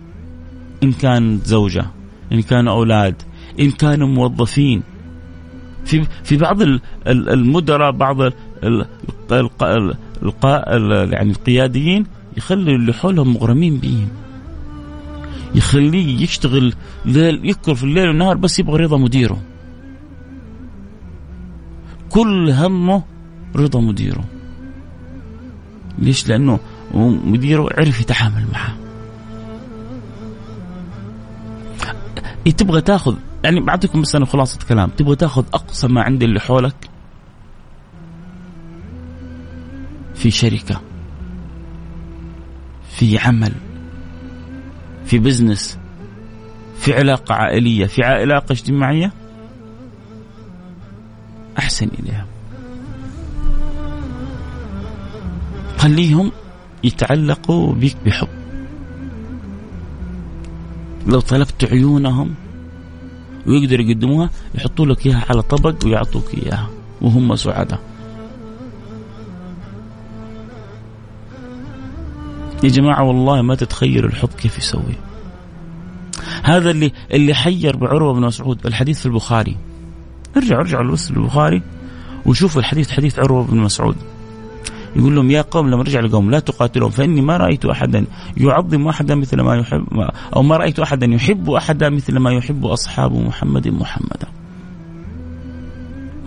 إن كان زوجة إن كانوا أولاد إن كانوا موظفين في في بعض المدراء بعض يعني القياديين يخلي اللي حولهم مغرمين بهم يخليه يشتغل ليل يكر في الليل والنهار بس يبغى رضا مديره. كل همه رضا مديره. ليش؟ لأنه مديره عرف يتعامل معه. إيه، تبغى تاخذ يعني بعطيكم بس أنا خلاصة كلام. تبغى تاخذ أقصى ما عند اللي حولك؟ في شركة. في عمل. في بزنس في علاقة عائلية. في علاقة اجتماعية. أحسن إليها. خليهم يتعلقوا بك بحب. لو طلبت عيونهم ويقدروا يقدموها يحطوا لك إياها على طبق ويعطوك إياها. وهم سعداء. يا جماعة والله ما تتخيلوا الحب كيف يسوي. هذا اللي اللي حير بعروة بن مسعود الحديث في البخاري. ارجعوا ارجعوا لوسط البخاري وشوفوا الحديث حديث عروة بن مسعود. يقول لهم يا قوم لما رجع القوم لا تقاتلهم فإني ما رأيت أحدا يعظم أحدا مثل ما يحب أو ما رأيت أحدا يحب أحدا مثل ما يحب أصحاب محمد محمدا.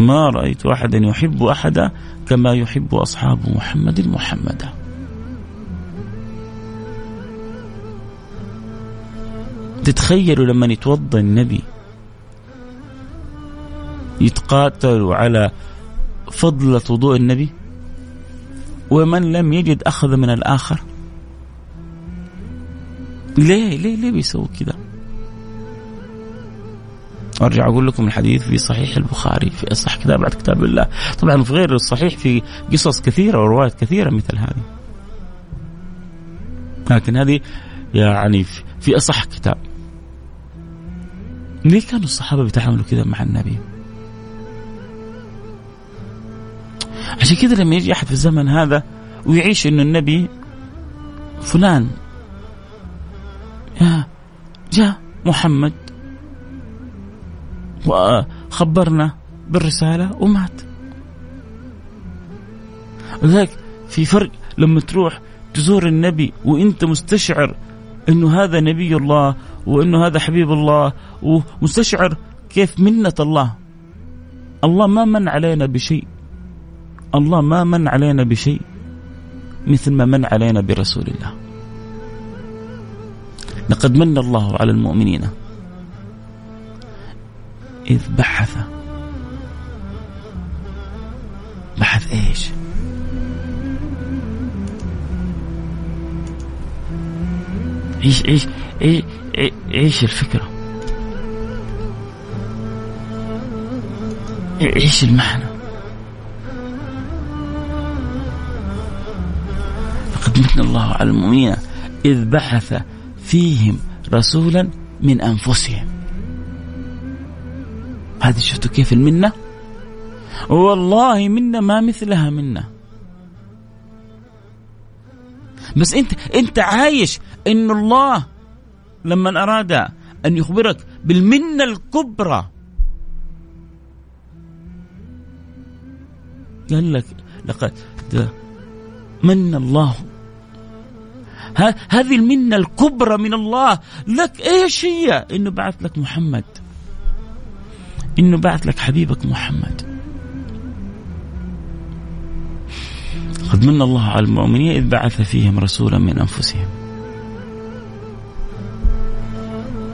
ما رأيت أحدا يحب أحدا كما يحب أصحاب محمد محمدا. تتخيلوا لما يتوضأ النبي يتقاتلوا على فضلة وضوء النبي ومن لم يجد أخذ من الآخر. ليه؟ ليه؟ ليه بيسووا كذا أرجع أقول لكم الحديث في صحيح البخاري في أصح كتاب بعد كتاب الله. طبعا في غير الصحيح في قصص كثيرة وروايات كثيرة مثل هذه. لكن هذه يعني في أصح كتاب. ليه كانوا الصحابة بيتعاملوا كذا مع النبي؟ عشان كذا لما يجي أحد في الزمن هذا ويعيش إنه النبي فلان جاء محمد وخبرنا بالرسالة ومات. لذلك في فرق لما تروح تزور النبي وإنت مستشعر إنه هذا نبي الله وإنه هذا حبيب الله ومستشعر كيف منة الله. الله ما من علينا بشيء. الله ما من علينا بشيء مثل ما من علينا برسول الله. لقد من الله على المؤمنين إذ بحث. بحث إيش؟ إيش إيش إيش, إيش الفكرة؟ إيش المعنى؟ لقد من الله على المؤمنين إذ بعث فيهم رسولا من أنفسهم. هذه شفتوا كيف المنة؟ والله منا ما مثلها منا بس أنت أنت عايش إن الله لما أراد أن يخبرك بالمنة الكبرى. قال لك لقد من الله هذه المنة الكبرى من الله. لك إيش هي؟ إنه بعث لك محمد. إنه بعث لك حبيبك محمد. قد من الله على المؤمنين إذ بعث فيهم رسولا من أنفسهم.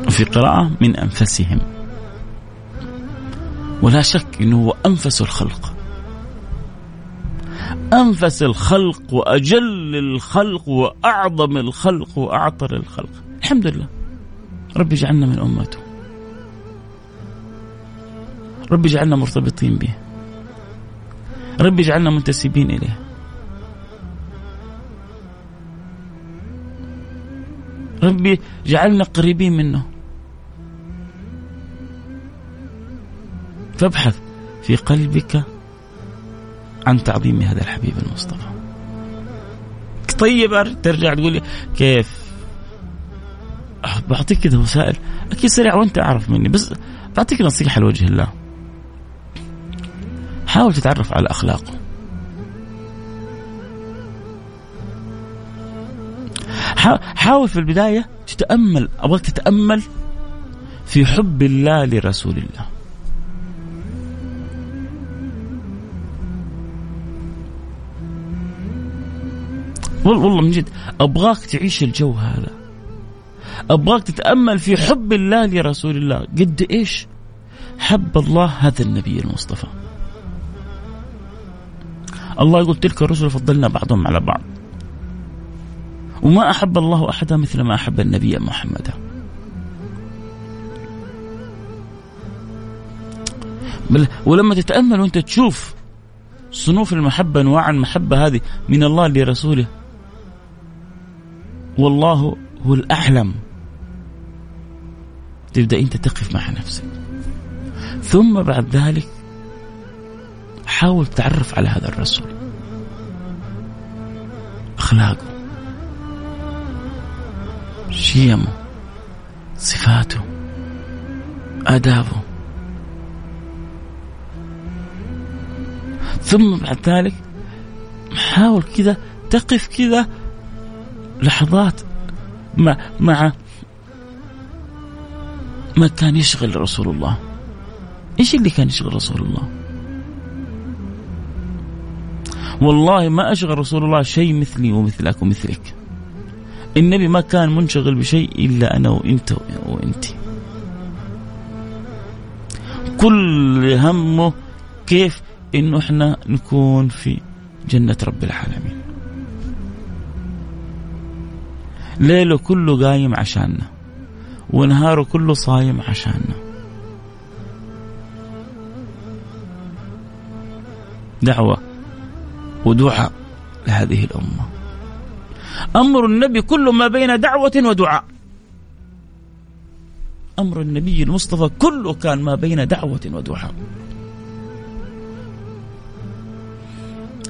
وفي قراءة من أنفسهم. ولا شك إنه هو أنفس الخلق. أنفس الخلق وأجل الخلق وأعظم الخلق وأعطر الخلق. الحمد لله. رب اجعلنا من أمته. رب اجعلنا مرتبطين به. رب اجعلنا منتسبين إليه. ربي جعلنا قريبين منه. فابحث في قلبك عن تعظيم هذا الحبيب المصطفى. طيب ترجع تقول لي كيف؟ بعطيك كذا وسائل. أكيد سريع وأنت أعرف مني بس بعطيك نصيحة لوجه الله. حاول تتعرف على أخلاقه. حاول في البداية تتأمل أبغاك تتأمل في حب الله لرسول الله. والله من جد أبغاك تعيش الجو هذا. أبغاك تتأمل في حب الله لرسول الله. قد إيش حب الله هذا النبي المصطفى. الله يقول تلك الرسل فضلنا بعضهم على بعض. وما أحب الله أحدا مثل ما أحب النبي محمدا ولما تتأمل وأنت تشوف صنوف المحبة أنواع المحبة هذه من الله لرسوله والله هو الأعلم. تبدأ أنت تقف مع نفسك. ثم بعد ذلك حاول تعرف على هذا الرسول. أخلاقه. شيمه. صفاته. آدابه. ثم بعد ذلك حاول كذا تقف كذا لحظات مع مع ما كان يشغل رسول الله. إيش اللي كان يشغل رسول الله؟ والله ما أشغل رسول الله شيء مثلي ومثلك ومثلك. النبي ما كان منشغل بشيء إلا أنا وأنت وأنت. كل همه كيف إنه إحنا نكون في جنة رب العالمين. ليله كله قايم عشاننا ونهاره كله صايم عشاننا. دعوة ودعاء لهذه الأمة. أمر النبي كل ما بين دعوة ودعاء. أمر النبي المصطفى كله كان ما بين دعوة ودعاء.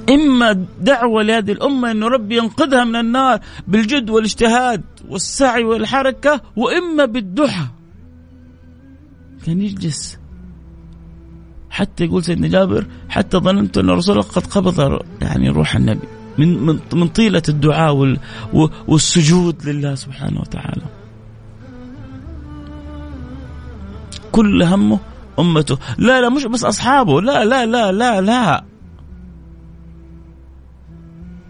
إما دعوة لهذه الأمة أنه ربي ينقذها من النار بالجد والاجتهاد والسعي والحركة وإما بالدحى. كان يجلس. حتى يقول سيدنا جابر حتى ظننت أن الرسول قد قبض يعني روح النبي. من من من طيلة الدعاء والسجود لله سبحانه وتعالى. كل همه أمته. لا لا مش بس أصحابه. لا لا لا لا لا.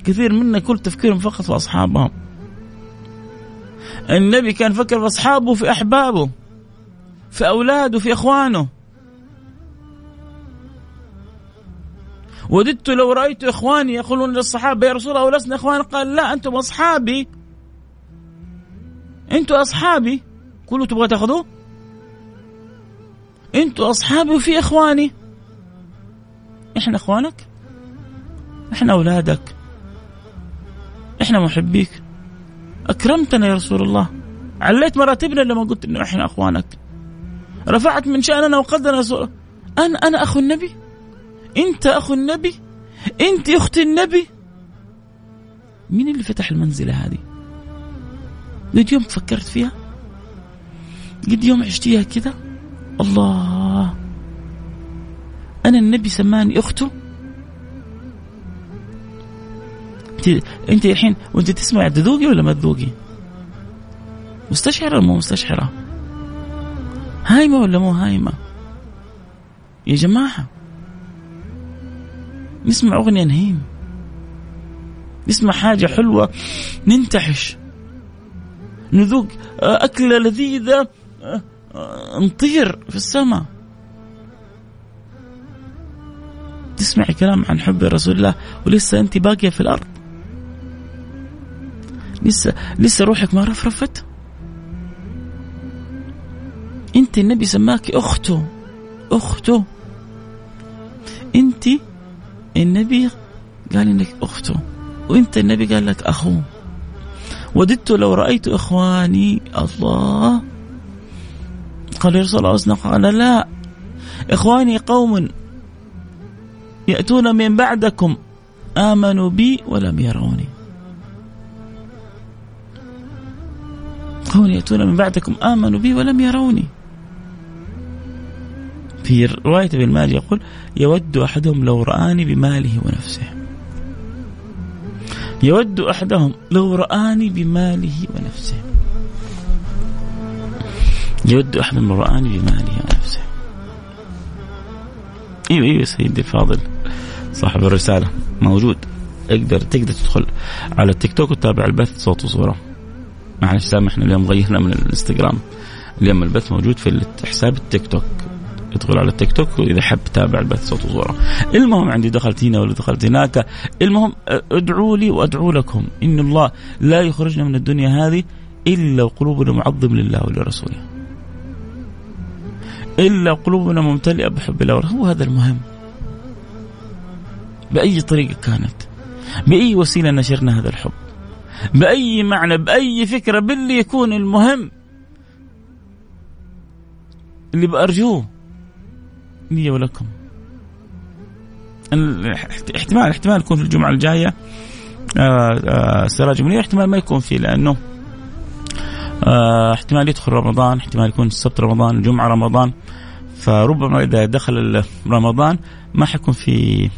كثير منا كل تفكيرهم فقط في أصحابهم. النبي كان فكر في أصحابه في أحبابه في أولاده في إخوانه. وددت لو رأيت إخواني يقولون للصحابة يا رسول الله ولسنا إخوان؟ قال لا أنتم أصحابي. أنتم أصحابي؟ كله تبغى تأخذوه؟ أنتم أصحابي وفي إخواني. إحنا إخوانك؟ إحنا أولادك؟ إحنا محبيك. أكرمتنا يا رسول الله. عليت مراتبنا لما قلت إنه إحنا أخوانك. رفعت من شأننا وقدرنا رسول أنا أنا أخو النبي. أنت أخو النبي. أنت اخت النبي. مين اللي فتح المنزلة هذه؟ قد يوم فكرت فيها؟ قد يوم عشتيها كذا؟ الله. أنا النبي سماني أخته. انت انت الحين وانت تسمع تذوقي ولا ما تذوقي؟ مستشعرة ولا مو مستشعرة؟ هايمة ولا مو هايمة؟ يا جماعة نسمع أغنية نهيم نسمع حاجة حلوة ننتعش نذوق أكلة لذيذة نطير في السماء تسمعي كلام عن حب رسول الله ولسه أنت باقية في الأرض لسه لسه روحك ما رفرفت انت النبي سماك أخته. أخته. انت النبي قال إنك أخته. وانت النبي قال لك اخوه وددت لو رأيت إخواني. الله. قال يا رسول قال لا. إخواني قوم يأتون من بعدكم. آمنوا بي ولم يروني. قوم يأتون من بعدكم آمنوا بي ولم يروني. في رواية ابن ماجه يقول يود أحدهم لو رآني بماله ونفسه. يود أحدهم لو رآني بماله ونفسه. يود أحدهم لو رآني بماله ونفسه. إيوه إيوه سيدي الفاضل. صاحب الرسالة موجود. أقدر تقدر تدخل على التيك توك وتتابع البث صوت وصورة. معلش سامحنا اليوم غيرنا من الإنستغرام اليوم البث موجود في حساب التيك توك ادخل على التيك توك وإذا حب تابع البث صوت وصورة. المهم عندي دخلت هنا ولا دخلت هناك، المهم ادعوا لي وأدعو لكم إن الله لا يخرجنا من الدنيا هذه إلا وقلوبنا معظم لله ولرسوله. إلا قلوبنا ممتلئة بحب الله هو هذا المهم. بأي طريقة كانت. بأي وسيلة نشرنا هذا الحب. بأي معنى بأي فكرة باللي يكون المهم. اللي بأرجوه لي ولكم. احتمال احتمال يكون في الجمعة الجاية آه، آه، سراج منير. احتمال ما يكون فيه لأنه آه، احتمال يدخل رمضان احتمال يكون السبت رمضان الجمعة رمضان. فربما إذا دخل رمضان ما حيكون في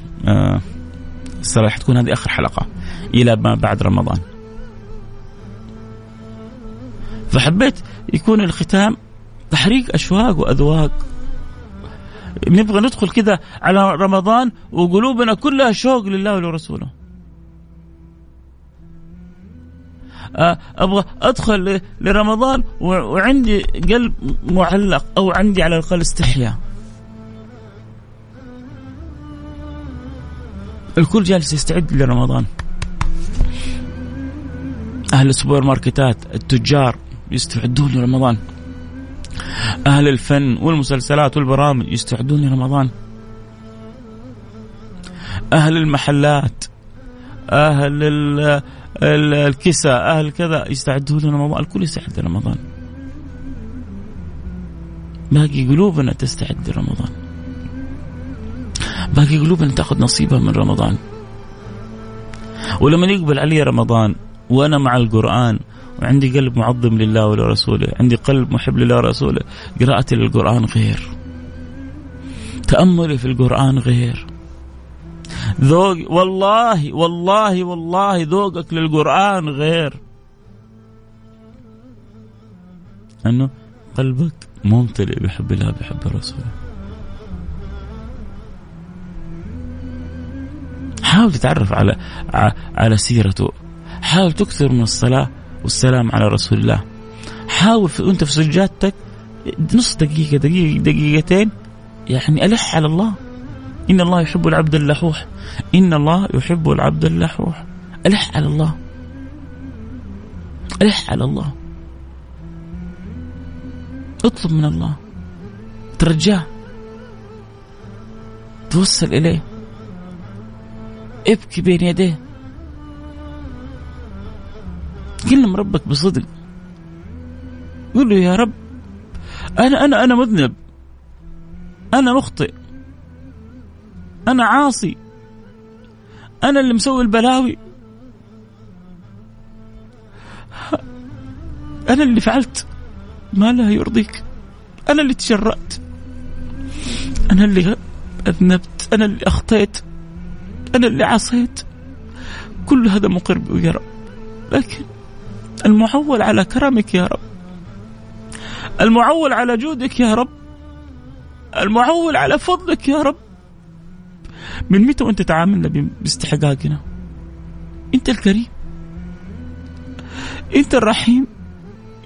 الصراحة حتكون هذه آخر حلقة إلى ما بعد رمضان. فحبيت يكون الختام تحريك أشواق وأذواق. نبغى ندخل كذا على رمضان وقلوبنا كلها شوق لله ولرسوله. أبغى أدخل لرمضان وعندي قلب معلق أو عندي على الأقل استحياء. الكل جالس يستعد لرمضان. أهل السوبر ماركتات التجار يستعدون لرمضان. أهل الفن والمسلسلات والبرامج يستعدون لرمضان. أهل المحلات أهل الكساء أهل كذا يستعدون لرمضان. الكل يستعد لرمضان. باقي قلوبنا تستعد لرمضان. باقي قلوبنا تاخذ نصيبها من رمضان. ولما يقبل علي رمضان وأنا مع القرآن وعندي قلب معظم لله ولرسوله عندي قلب محب لله ورسوله قراءتي للقرآن غير. تأملي في القرآن غير. ذوق والله والله والله ذوقك للقرآن غير. أنه قلبك ممتلئ بحب الله بحب رسوله حاول تتعرف على على سيرته. حاول تكثر من الصلاة. والسلام على رسول الله. حاول في وانت في سجادتك نص دقيقة دقيقة دقيقتين يعني ألح على الله. إن الله يحب العبد اللحوح. إن الله يحب العبد اللحوح. ألح على الله. ألح على الله. اطلب من الله. ترجاه توصل إليه. ابكي بين يديه. كلم ربك بصدق. قول له يا رب أنا أنا أنا مذنب. أنا مخطئ. أنا عاصي. أنا اللي مسوي البلاوي. أنا اللي فعلت ما لا يرضيك. أنا اللي تجرأت. أنا اللي أذنبت. أنا اللي أخطيت. أنا اللي عصيت. كل هذا مقر يا رب. لكن المعول على كرمك يا رب. المعول على جودك يا رب. المعول على فضلك يا رب. من متى وأنت تعاملنا باستحقاقنا؟ أنت الكريم. أنت الرحيم.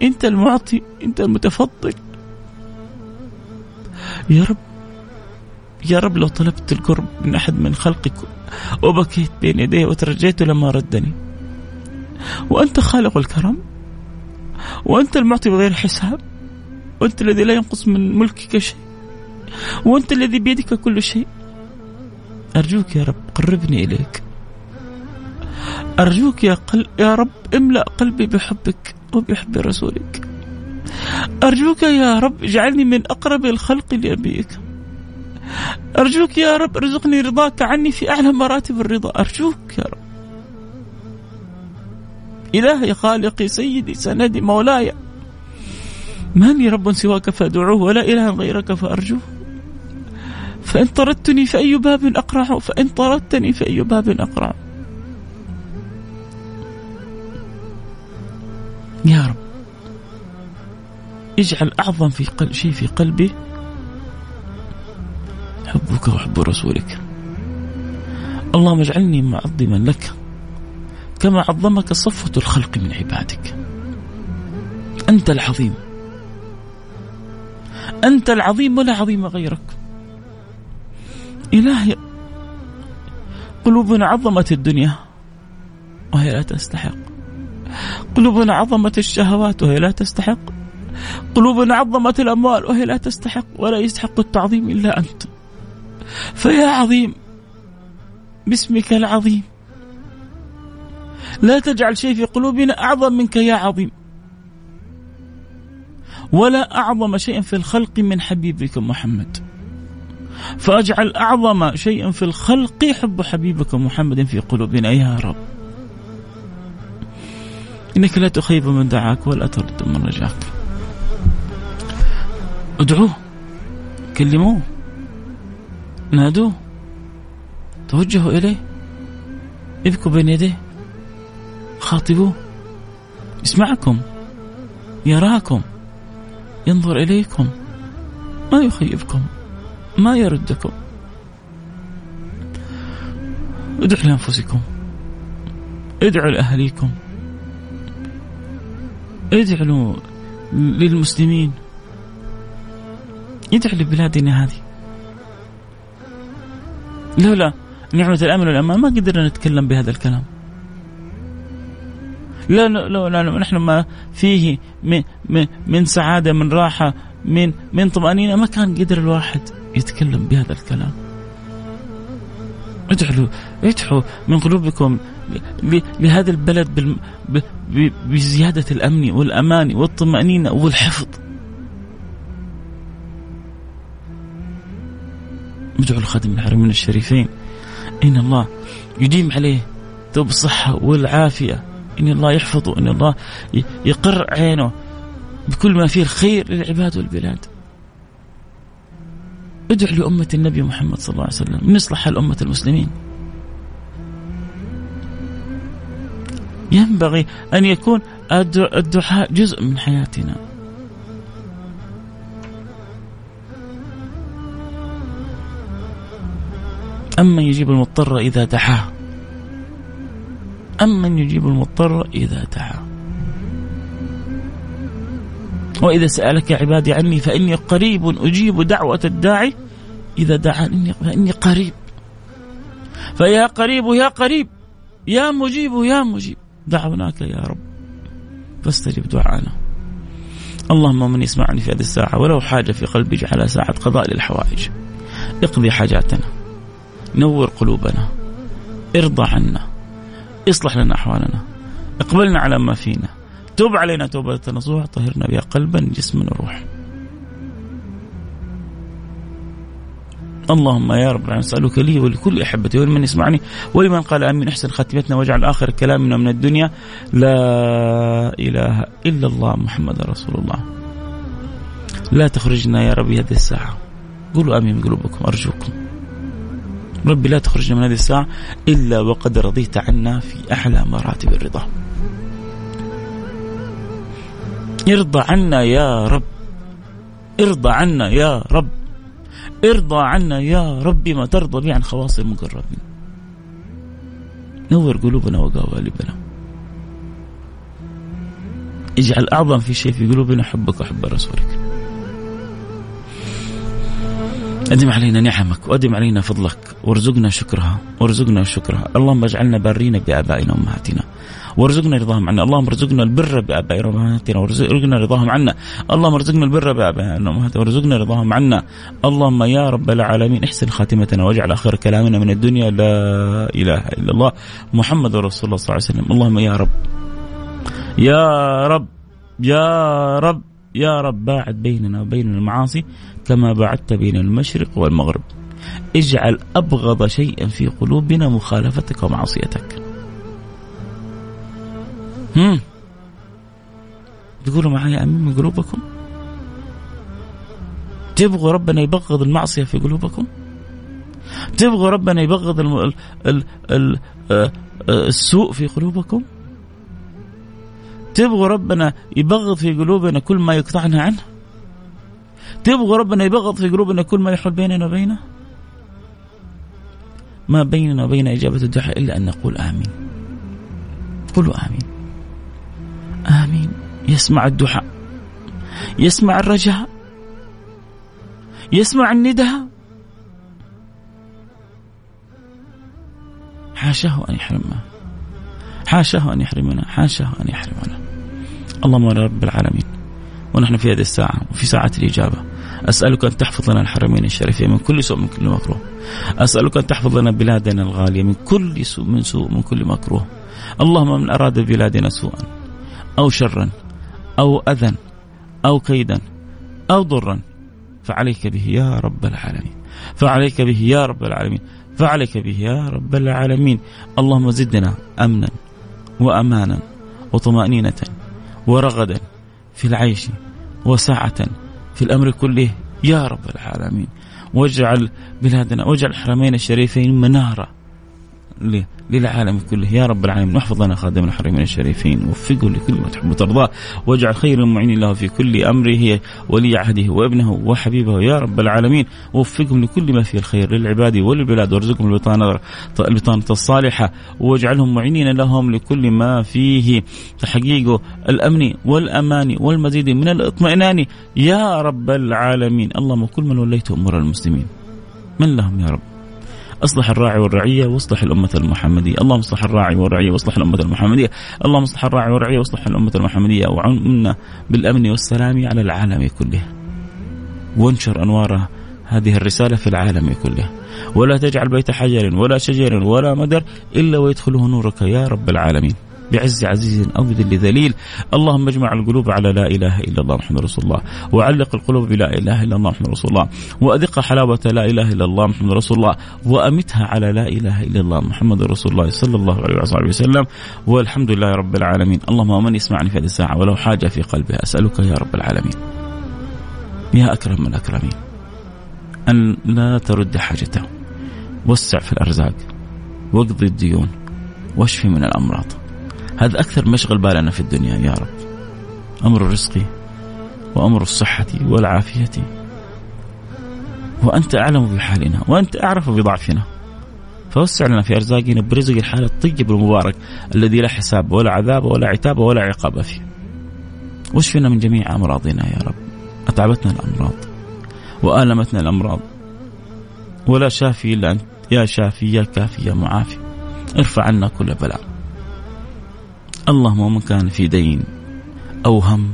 أنت المعطي. أنت المتفضل. يا رب. يا رب لو طلبت القرب من أحد من خلقك وبكيت بين يديه وترجيته لما ردني وأنت خالق الكرم وأنت المعطي بغير حساب وأنت الذي لا ينقص من ملكك شيء وأنت الذي بيدك كل شيء. أرجوك يا رب قربني إليك. أرجوك يا, قل... يا رب املأ قلبي بحبك وبحب رسولك. أرجوك يا رب اجعلني من أقرب الخلق لأبيك. أرجوك يا رب ارزقني رضاك عني في أعلى مراتب الرضا. أرجوك يا رب. إلهي خالقي سيدي سندي مولاي. ما لي رب سواك فادعوه ولا إله غيرك فأرجوه. فإن طردتني فأي باب أقرع فإن طردتني فأي باب أقرع. يا رب اجعل أعظم في قلب شيء في قلبي. حبك وحب رسولك. اللهم اجعلني معظما لك. كما عظمك صفوة الخلق من عبادك. أنت العظيم. أنت العظيم ولا عظيم غيرك. إلهي قلوبنا عظمت الدنيا وهي لا تستحق. قلوبنا عظمت الشهوات وهي لا تستحق. قلوبنا عظمت الأموال وهي لا تستحق ولا يستحق التعظيم إلا أنت. فيا عظيم باسمك العظيم. لا تجعل شيء في قلوبنا أعظم منك يا عظيم. ولا أعظم شيء في الخلق من حبيبك محمد. فاجعل أعظم شيء في الخلق حب حبيبك محمد في قلوبنا يا رب. إنك لا تخيب من دعاك ولا ترد من رجاك. ادعوه. كلموه. نادوه. توجهوا إليه. ابكوا بين يديه. خاطبوه يسمعكم. يراكم. ينظر إليكم. ما يخيبكم. ما يردكم. ادعوا لأنفسكم. ادعوا لأهليكم. ادعوا للمسلمين. ادعوا لبلادنا هذه. لولا نعمة الأمن والأمان ما قدرنا نتكلم بهذا الكلام. لا لو لا نحن ما فيه من, من سعادة من راحة من من طمأنينة. ما كان قدر الواحد يتكلم بهذا الكلام. ادعوا ادعوا من قلوبكم لهذا البلد بزيادة الأمن والأمان والطمأنينة والحفظ. ادعوا لخادم الحرمين الشريفين. إن الله يديم عليه توب الصحة والعافية. إن الله يحفظه إن الله يقر عينه بكل ما فيه الخير للعباد والبلاد. ادع لأمة النبي محمد صلى الله عليه وسلم من حال أمة المسلمين. ينبغي أن يكون الدعاء جزء من حياتنا. أما يجيب المضطر إذا دعاه. أمن يجيب المضطر إذا دعاه وإذا سألك عبادي عني فإني قريب أجيب دعوة الداعي. إذا دعاني فإني قريب. فيا قريب يا قريب. يا مجيب يا مجيب. دعوناك يا رب. فاستجب دعانا. اللهم من يسمعني في هذه الساعة ولو حاجة في قلبي جعلها ساعة قضاء للحوائج. اقضي حاجاتنا. نور قلوبنا. ارضى عنا. اصلح لنا أحوالنا اقبلنا على ما فينا توب علينا توبة نصوح طهرنا بها قلبا جسما وروحا اللهم يا رب العالمين اسالك لي ولكل أحبتي ولمن يسمعني ولمن قال آمين احسن خاتمتنا واجعل آخر كلامنا من الدنيا لا إله إلا الله محمد رسول الله. لا تخرجنا يا ربي هذه الساعة. قولوا آمين بقلوبكم أرجوكم. ربي لا تخرجنا من هذه الساعة إلا وقد رضيت عنا في أحلى مراتب الرضا. ارضى عنا يا رب. ارضى عنا يا رب. ارضى عنا يا رب ما ترضى به عن خواص المقربين. نور قلوبنا وقوالبنا. اجعل أعظم في شيء في قلوبنا حبك وحب رسولك. أدم علينا نعمك وأدم علينا فضلك. وارزقنا شكرها وارزقنا شكرها. اللهم اجعلنا بارين بآبائنا وأمهاتنا. وارزقنا رضاهم عنا. اللهم ارزقنا البر بآبائنا وأمهاتنا. وارزقنا رضاهم عنا. اللهم ارزقنا البر بآبائنا وأمهاتنا. وارزقنا رضاهم عنا. اللهم يا رب العالمين احسن خاتمتنا واجعل آخر كلامنا من الدنيا لا إله إلا الله. محمد رسول الله صلى الله عليه وسلم. اللهم يا رب يا رب يا رب يا رب باعد بيننا وبين المعاصي. كما بعدت بين المشرق والمغرب. اجعل أبغض شيئا في قلوبنا مخالفتك ومعصيتك. هم؟ تقولوا معي أمين من قلوبكم؟ تبغوا ربنا يبغض المعصية في قلوبكم؟ تبغوا ربنا يبغض الم... ال... ال... ال... آه، آه، السوء في قلوبكم؟ تبغوا ربنا يبغض في قلوبنا كل ما يقطعنا عنه؟ تبغوا ربنا يبغض في قلوبنا كل ما يحول بيننا وبينه؟ ما بيننا وبين إجابة الدعاء إلا أن نقول آمين. قولوا آمين. آمين. يسمع الدعاء. يسمع الرجاء. يسمع النداء. حاشاه أن يحرمنا. حاشاه أن يحرمنا. حاشاه أن يحرمنا. اللهم رب العالمين. ونحن في هذه الساعة وفي ساعة الإجابة. أسألك أن تحفظ لنا الحرمين الشريفين من كل سوء من كل مكروه. أسألك أن تحفظ لنا بلادنا الغالية من كل سوء من سوء من كل مكروه. اللهم من أراد بلادنا سوءا أو شرا أو أذى أو كيدا أو ضرا فعليك به يا رب العالمين. فعليك به يا رب العالمين. فعليك به يا رب العالمين. اللهم زدنا أمنا وأمانا وطمأنينة ورغدا في العيش وسعة في الأمر كله يا رب العالمين. واجعل بلادنا واجعل الحرمين الشريفين منارة للعالم كله. يا رب العالمين واحفظ لنا خادم الحرمين الشريفين. وفقه لكل ما تحب وترضاه. واجعل خير المعين له في كل أمره ولي عهده وابنه وحبيبه. يا رب العالمين ووفقهم لكل ما فيه الخير للعباد وللبلاد. وارزقهم البطانه البطانه الصالحة. واجعلهم معينين لهم لكل ما فيه. تحقيق الأمن والأمان والمزيد من الاطمئنان. يا رب العالمين. اللهم كل من وليت أمور المسلمين. من لهم يا رب؟ أصلح الراعي والرعية واصلح الأمة المحمدية، اللهم اصلح الراعي والرعية واصلح الأمة المحمدية، اللهم اصلح الراعي والرعية واصلح الأمة المحمدية وعنا بالأمن والسلام على العالم كله. وانشر أنوار هذه الرسالة في العالم كله. ولا تجعل بيت حجر ولا شجر ولا مدر إلا ويدخله نورك يا رب العالمين. بعز عزيز أو بذل ذليل. اللهم اجمع القلوب على لا إله إلا الله محمد رسول الله. وعلق القلوب بلا إله إلا الله محمد رسول الله. وأذق حلاوة لا إله إلا الله محمد رسول الله. وأمتها على لا إله إلا الله محمد رسول الله صلى الله عليه وصحبه وسلم. والحمد لله رب العالمين. اللهم من يسمعني في هذه الساعة ولو حاجة في قلبه أسألك يا رب العالمين. يا أكرم الأكرمين. أن لا ترد حاجته. وسع في الأرزاق. واقضي الديون. واشفي من الأمراض. هذا أكثر مشغل بالنا في الدنيا يا رب. أمر الرزق وأمر الصحة والعافية. وأنت أعلم بحالنا وأنت أعرف بضعفنا. فوسع لنا في أرزاقنا برزق الحال الطيب المبارك الذي لا حساب ولا عذاب ولا عتاب ولا عقاب فيه. واشفنا من جميع أمراضنا يا رب. أتعبتنا الأمراض وآلمتنا الأمراض. ولا شافي إلا أنت يا شافي يا كافي يا معافي. ارفع عنا كل بلاء. اللهم ومن كان في دين أو هم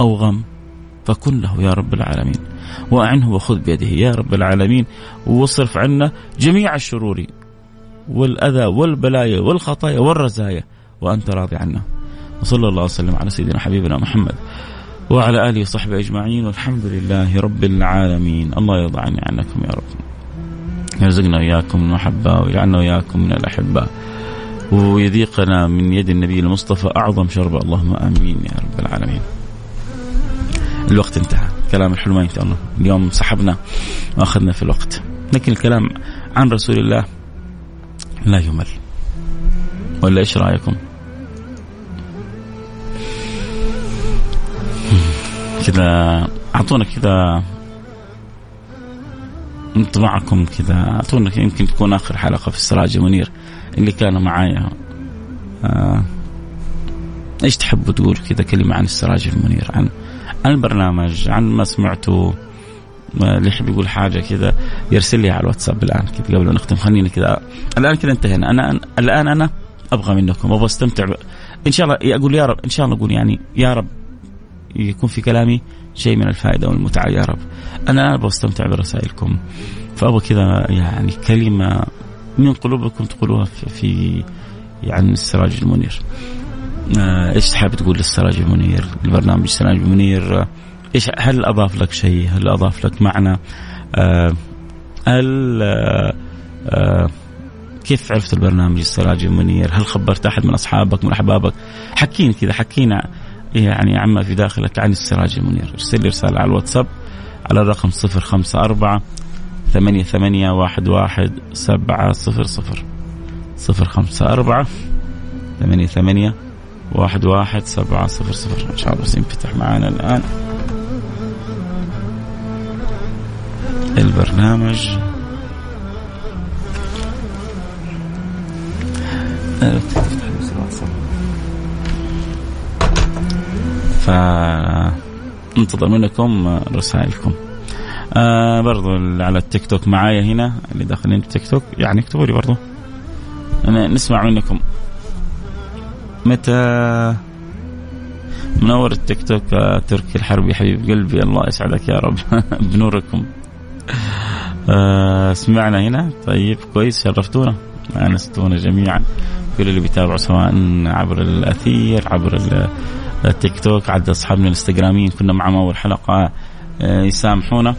أو غم فكن له يا رب العالمين. وأعنه وخذ بيده يا رب العالمين. واصرف عنا جميع الشرور والأذى والبلايا والخطايا والرزايا. وأنت راضي عنا. وصلى الله وسلم على سيدنا حبيبنا محمد وعلى آله وصحبه أجمعين. والحمد لله رب العالمين. الله يرضى عني عنكم يا رب. يرزقنا وإياكم المحبة ويجعلنا وإياكم من الأحبة ويذيقنا من يد النبي المصطفى أعظم شرب. اللهم آمين يا رب العالمين. الوقت انتهى. كلام الحلو ما ينتهي اليوم سحبنا وأخذنا في الوقت. لكن الكلام عن رسول الله لا يمل. ولا إيش رأيكم؟ كذا أعطونا كذا انطباعكم كذا. أعطونا يمكن تكون آخر حلقة في السراج منير. اللي كانوا معايا. آه. إيش تحبوا تقول كذا كلمة عن السراج المنير عن عن البرنامج عن ما سمعته اللي يحب يقول حاجة كذا يرسل لي على الواتساب الآن كذا قبل ما نختم. خلينا كذا الآن كذا انتهينا. أنا الآن أنا أبغى منكم أبغى أستمتع. إن شاء الله أقول يا رب إن شاء الله أقول يعني يا رب يكون في كلامي شيء من الفائدة والمتعة يا رب. أنا أبغى أستمتع برسائلكم. فأبغى كذا يعني كلمة من قلوبكم تقولوها في يعني السراج المنير. آه، إيش حابب تقول للسراج المنير البرنامج السراج المنير؟ آه، إيش هل أضاف لك شيء؟ هل أضاف لك معنى؟ آه، هل كيف عرفت البرنامج السراج المنير؟ هل خبرت أحد من أصحابك من أحبابك؟ حكينا كذا حكينا يعني عما في داخلك عن السراج المنير. ارسل لي رسالة على الواتساب على الرقم 054 ثمانية ثمانية واحد واحد سبعة صفر صفر. صفر خمسة أربعة ثمانية ثمانية واحد واحد سبعة صفر صفر. إن شاء الله بس ينفتح معنا الآن البرنامج. فانتظر منكم رسائلكم. آه برضو على التيك توك معايا هنا اللي داخلين التيك توك. يعني اكتبوا لي برضو. أنا نسمع منكم. متى؟ منور التيك توك آه تركي الحربي. حبيب قلبي الله يسعدك يا رب. *laughs* بنوركم. آه سمعنا هنا. طيب كويس شرفتونا. انستونا جميعا. كل اللي بيتابعوا سواء عبر الأثير عبر التيك توك عدد أصحابنا الإنستغراميين. كنا معهم اول حلقة آه، يسامحونا.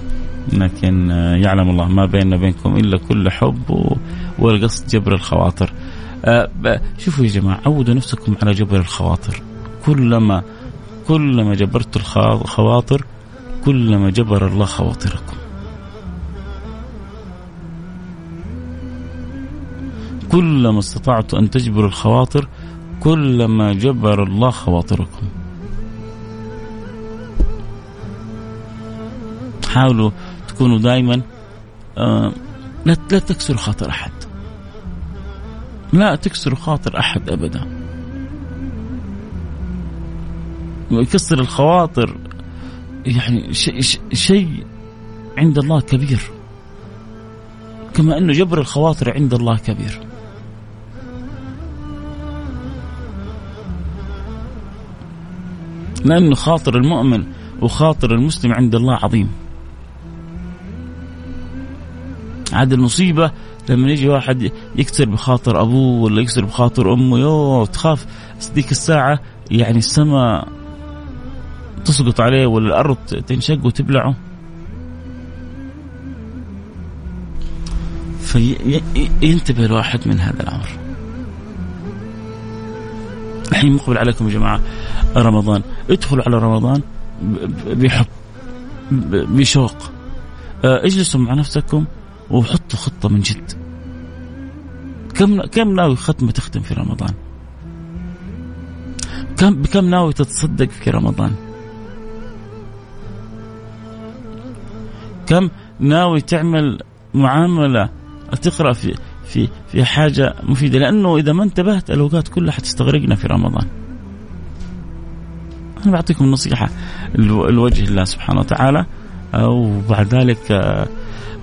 لكن آه، يعلم الله ما بيننا وبينكم إلا كل حب والقصد جبر الخواطر. آه، شوفوا يا جماعة عودوا نفسكم على جبر الخواطر. كلما كلما جبرت الخواطر كلما جبر الله خواطركم. كلما استطعت أن تجبروا الخواطر كلما جبر الله خواطركم. حاولوا تكونوا دائما آه لا تكسروا خاطر أحد. لا تكسروا خاطر أحد ابدا. ويكسر الخواطر يعني شيء شيء عند الله كبير. كما أنه جبر الخواطر عند الله كبير. لأن خاطر المؤمن وخاطر المسلم عند الله عظيم عاد المصيبة لما يجي واحد يكسر بخاطر أبوه ولا يكسر بخاطر أمه يوه تخاف. ديك الساعة يعني السماء تسقط عليه ولا الأرض تنشق وتبلعه. فينتبه الواحد من هذا الأمر. الحين مقبل عليكم يا جماعة رمضان. ادخلوا على رمضان بحب بشوق. آه، اجلسوا مع نفسكم. وحطوا خطة من جد. كم كم ناوي ختمة تختم في رمضان؟ كم بكم ناوي تتصدق في رمضان؟ كم ناوي تعمل معاملة تقرأ في في في حاجة مفيدة؟ لأنه إذا ما انتبهت الأوقات كلها حتستغرقنا في رمضان. أنا بعطيكم نصيحة الوجه الله سبحانه وتعالى وبعد ذلك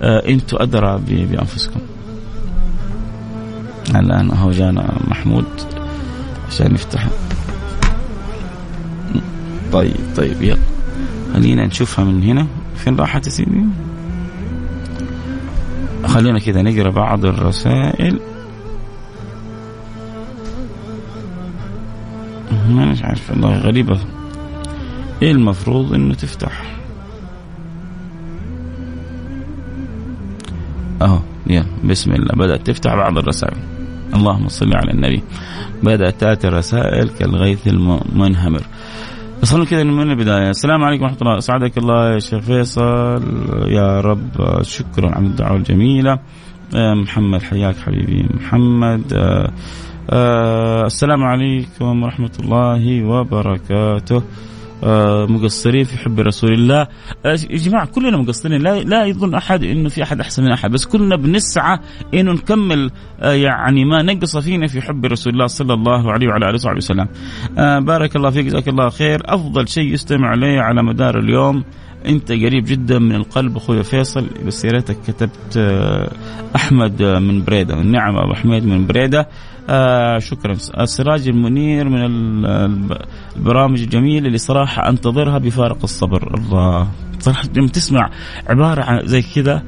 آه، أنتم أدرى بأنفسكم. الآن هو جانا محمود عشان يفتح. طيب طيب يلا. خلينا نشوفها من هنا. فين راحت يا سيدي؟ خلينا كذا نقرأ بعض الرسائل. ما عارف والله غريبة. إيه المفروض إنه تفتح؟ يلا بسم الله. بدأت تفتح بعض الرسائل. اللهم صل على النبي. بدأت تأتي الرسائل كالغيث المنهمر وصلنا كذا من البداية. السلام عليكم ورحمة الله. أسعدك الله يا شيخ فيصل. يا رب شكرا على الدعوة الجميلة. آه، محمد حياك حبيبي محمد. آه، آه، السلام عليكم ورحمة الله وبركاته. مقصرين في حب رسول الله. آه، يا جماعة كلنا مقصرين. لا لا يظن أحد إنه في أحد أحسن من أحد بس كلنا بنسعى إنه نكمل آه، يعني ما نقص فينا في حب رسول الله صلى الله عليه وعلى آله وصحبه وسلم. بارك الله فيك جزاك الله خير. أفضل شيء يستمع لي على مدار اليوم انت قريب جدا من القلب أخوي فيصل بس يا ريتك كتبت أحمد من بريدة نعم أبو حميد من بريدة. آه شكرا. السراج المنير من البرامج الجميلة اللي صراحة أنتظرها بفارق الصبر. الله. صراحة لما تسمع عبارة عن زي كذا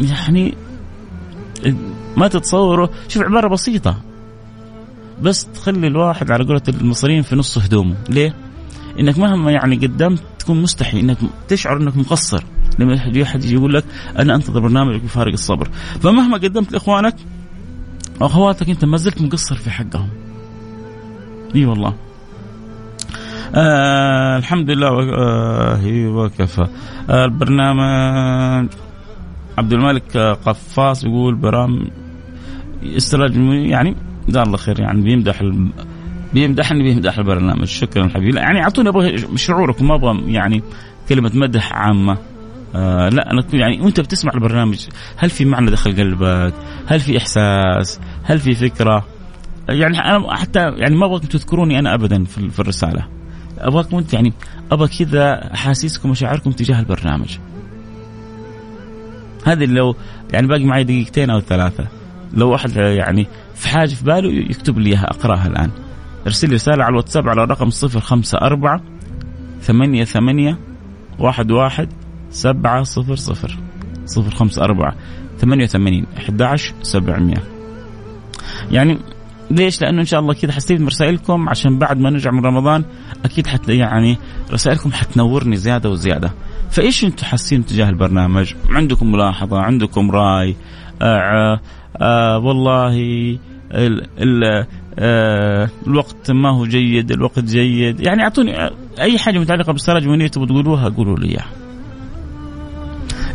يعني ما تتصوروا شوف عبارة بسيطة. بس تخلي الواحد على قولة المصريين في نص هدومه. ليه؟ إنك مهما يعني قدمت تكون مستحي إنك تشعر إنك مقصر. لما أحد يقول لك أنا أنتظر برنامجك بفارق الصبر. فمهما قدمت لإخوانك اخواتك أنت ما زلت مقصر في حقهم. إي والله. آه الحمد لله آه وكفى. آه البرنامج عبد الملك قفاص يقول برام استراج يعني جزاه الله خير يعني بيمدح. بيمدحني بيمدح البرنامج شكرا حبيبي يعني اعطوني أبغى شعوركم ما أبغى يعني كلمة مدح عامة آه لا أنا يعني وأنت بتسمع البرنامج هل في معنى دخل قلبك؟ هل في إحساس؟ هل في فكرة؟ يعني أنا حتى يعني ما أبغاكم تذكروني أنا ابدا في, في الرسالة. أبغاكم أنت يعني أبغى كذا أحاسيسكم ومشاعركم تجاه البرنامج. هذه لو يعني باقي معي دقيقتين أو ثلاثة لو واحد يعني في حاجة في باله يكتب لي إياها أقرأها الآن. ارسل لي رسالة على الواتساب على رقم 054 ثمانية ثمانية واحد واحد سبعة صفر صفر صفر خمسة أربعة ثمانية وثمانين أحد عشر سبعمية يعني ليش؟ لأنه إن شاء الله كذا حستفيد من رسائلكم عشان بعد ما نرجع من رمضان أكيد حت يعني رسائلكم حتنورني زيادة وزيادة. فإيش أنتم حاسين تجاه البرنامج؟ عندكم ملاحظة، عندكم رأي، آه آه والله ال ال آه الوقت ما هو جيد، الوقت جيد، يعني أعطوني أي حاجة متعلقة بالسراج منير تبغوا تقولوها قولوا لي إياها.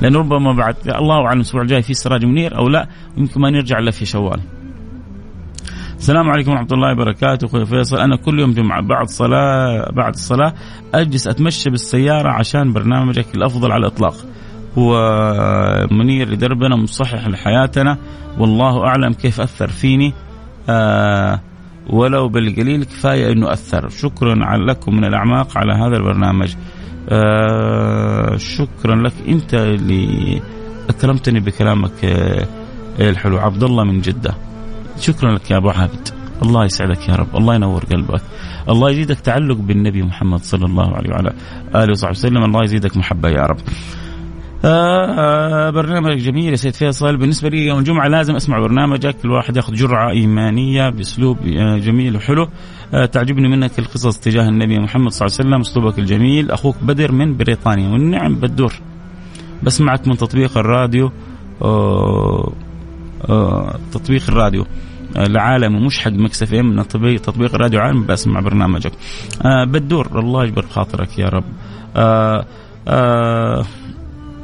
لأنه ربما بعد الله أعلم الأسبوع الجاي في سراج منير أو لا يمكن ما نرجع إلا في شوال. السلام عليكم ورحمة الله وبركاته. أخوي فيصل أنا كل يوم جمعة بعد صلاة بعد الصلاة أجلس أتمشى بالسيارة عشان برنامجك الأفضل على الإطلاق. هو منير لدربنا مصحح لحياتنا. والله أعلم كيف أثر فيني. آه ولو بالقليل كفاية أنه أثر. شكرا لكم من الأعماق على هذا البرنامج. آه شكرا لك أنت اللي أكرمتني بكلامك آه الحلو. عبد الله من جدة. شكرا لك يا أبو عابد. الله يسعدك يا رب. الله ينور قلبك. الله يزيدك تعلق بالنبي محمد صلى الله عليه وعلى آله وصحبه وسلم. الله يزيدك محبة يا رب. آه آه برنامج جميل يا سيد فيصل. بالنسبة لي يوم الجمعة لازم أسمع برنامجك. الواحد ياخذ جرعة إيمانية بأسلوب آه جميل وحلو. آه تعجبني منك القصص تجاه النبي محمد صلى الله عليه وسلم أسلوبك الجميل. أخوك بدر من بريطانيا والنعم بدور بسمعك من تطبيق الراديو آه آه تطبيق الراديو. العالمي مش حق Mix FM تطبيق تطبيق الراديو عالمي بسمع برنامجك. آه بدور الله يجبر خاطرك يا رب. آه آه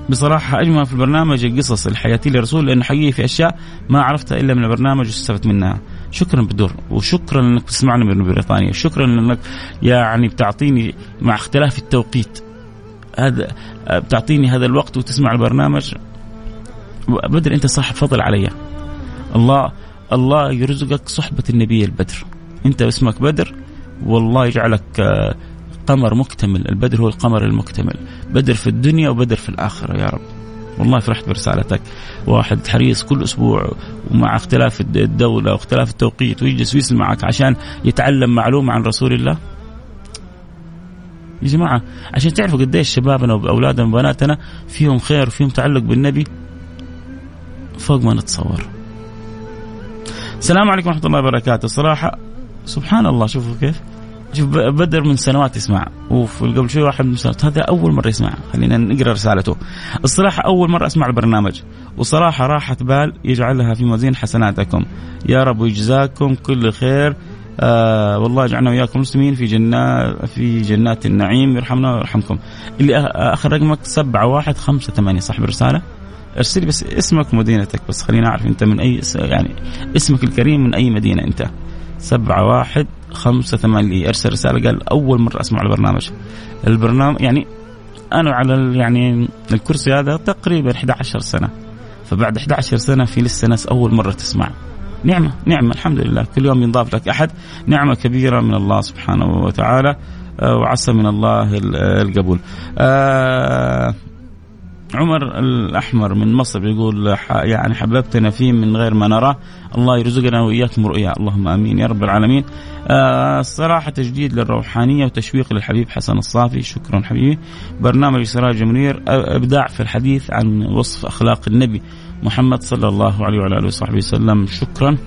بصراحة أجمل في البرنامج القصص الحياتية للرسول لأنه حقيقي في أشياء ما عرفتها إلا من البرنامج واستفدت منها. شكرا بدور وشكرا إنك تسمعني من بريطانيا شكرا إنك يعني بتعطيني مع اختلاف التوقيت. هذا بتعطيني هذا الوقت وتسمع البرنامج. بدر أنت صاحب فضل علي. الله الله يرزقك صحبة النبي البدر. أنت اسمك بدر والله يجعلك قمر مكتمل البدر هو القمر المكتمل. بدر في الدنيا وبدر في الآخرة يا رب. والله فرحت برسالتك. واحد حريص كل أسبوع ومع اختلاف الدولة واختلاف التوقيت ويجلس ويسمعك عشان يتعلم معلومة عن رسول الله. يا جماعة عشان تعرفوا قديش شبابنا وأولادنا وبناتنا فيهم خير وفيهم تعلق بالنبي فوق ما نتصور. السلام عليكم ورحمة الله وبركاته، صراحة سبحان الله شوفوا كيف. شوف بدر من سنوات يسمع. وقبل شوي واحد من سنوات. هذا أول مرة يسمع. خلينا نقرأ رسالته. الصراحة أول مرة أسمع البرنامج. وصراحة راحه بال يجعلها في موازين حسناتكم. يا رب ويجزاكم كل خير. آه والله يجعلنا وياكم مسلمين في جنات في جنات النعيم. يرحمنا ويرحمكم. اللي آخر رقمك سبعة واحد خمسة ثمانية. صاحب الرسالة؟ ارسل بس اسمك ومدينتك بس. خلينا أعرف أنت من أي يعني اسمك الكريم من أي مدينة أنت. سبعة واحد خمسة ثمانية أرسل رسالة قال أول مرة أسمع البرنامج. البرنامج يعني أنا على يعني الكرسي هذا تقريبا 11 سنة. فبعد 11 سنة في لسه ناس أول مرة تسمع. نعمة نعمة الحمد لله. كل يوم ينضاف لك أحد. نعمة كبيرة من الله سبحانه وتعالى وعسى من الله القبول. آه عمر الأحمر من مصر يقول يعني حببتنا فيه من غير ما نراه الله يرزقنا وإياكم رؤيا. اللهم آمين يا رب العالمين. آه الصراحة تجديد للروحانية وتشويق للحبيب حسن الصافي. شكرا حبيبي. برنامج سراج منير إبداع في الحديث عن وصف أخلاق النبي محمد صلى الله عليه وعلى آله وصحبه وسلم. شكرا.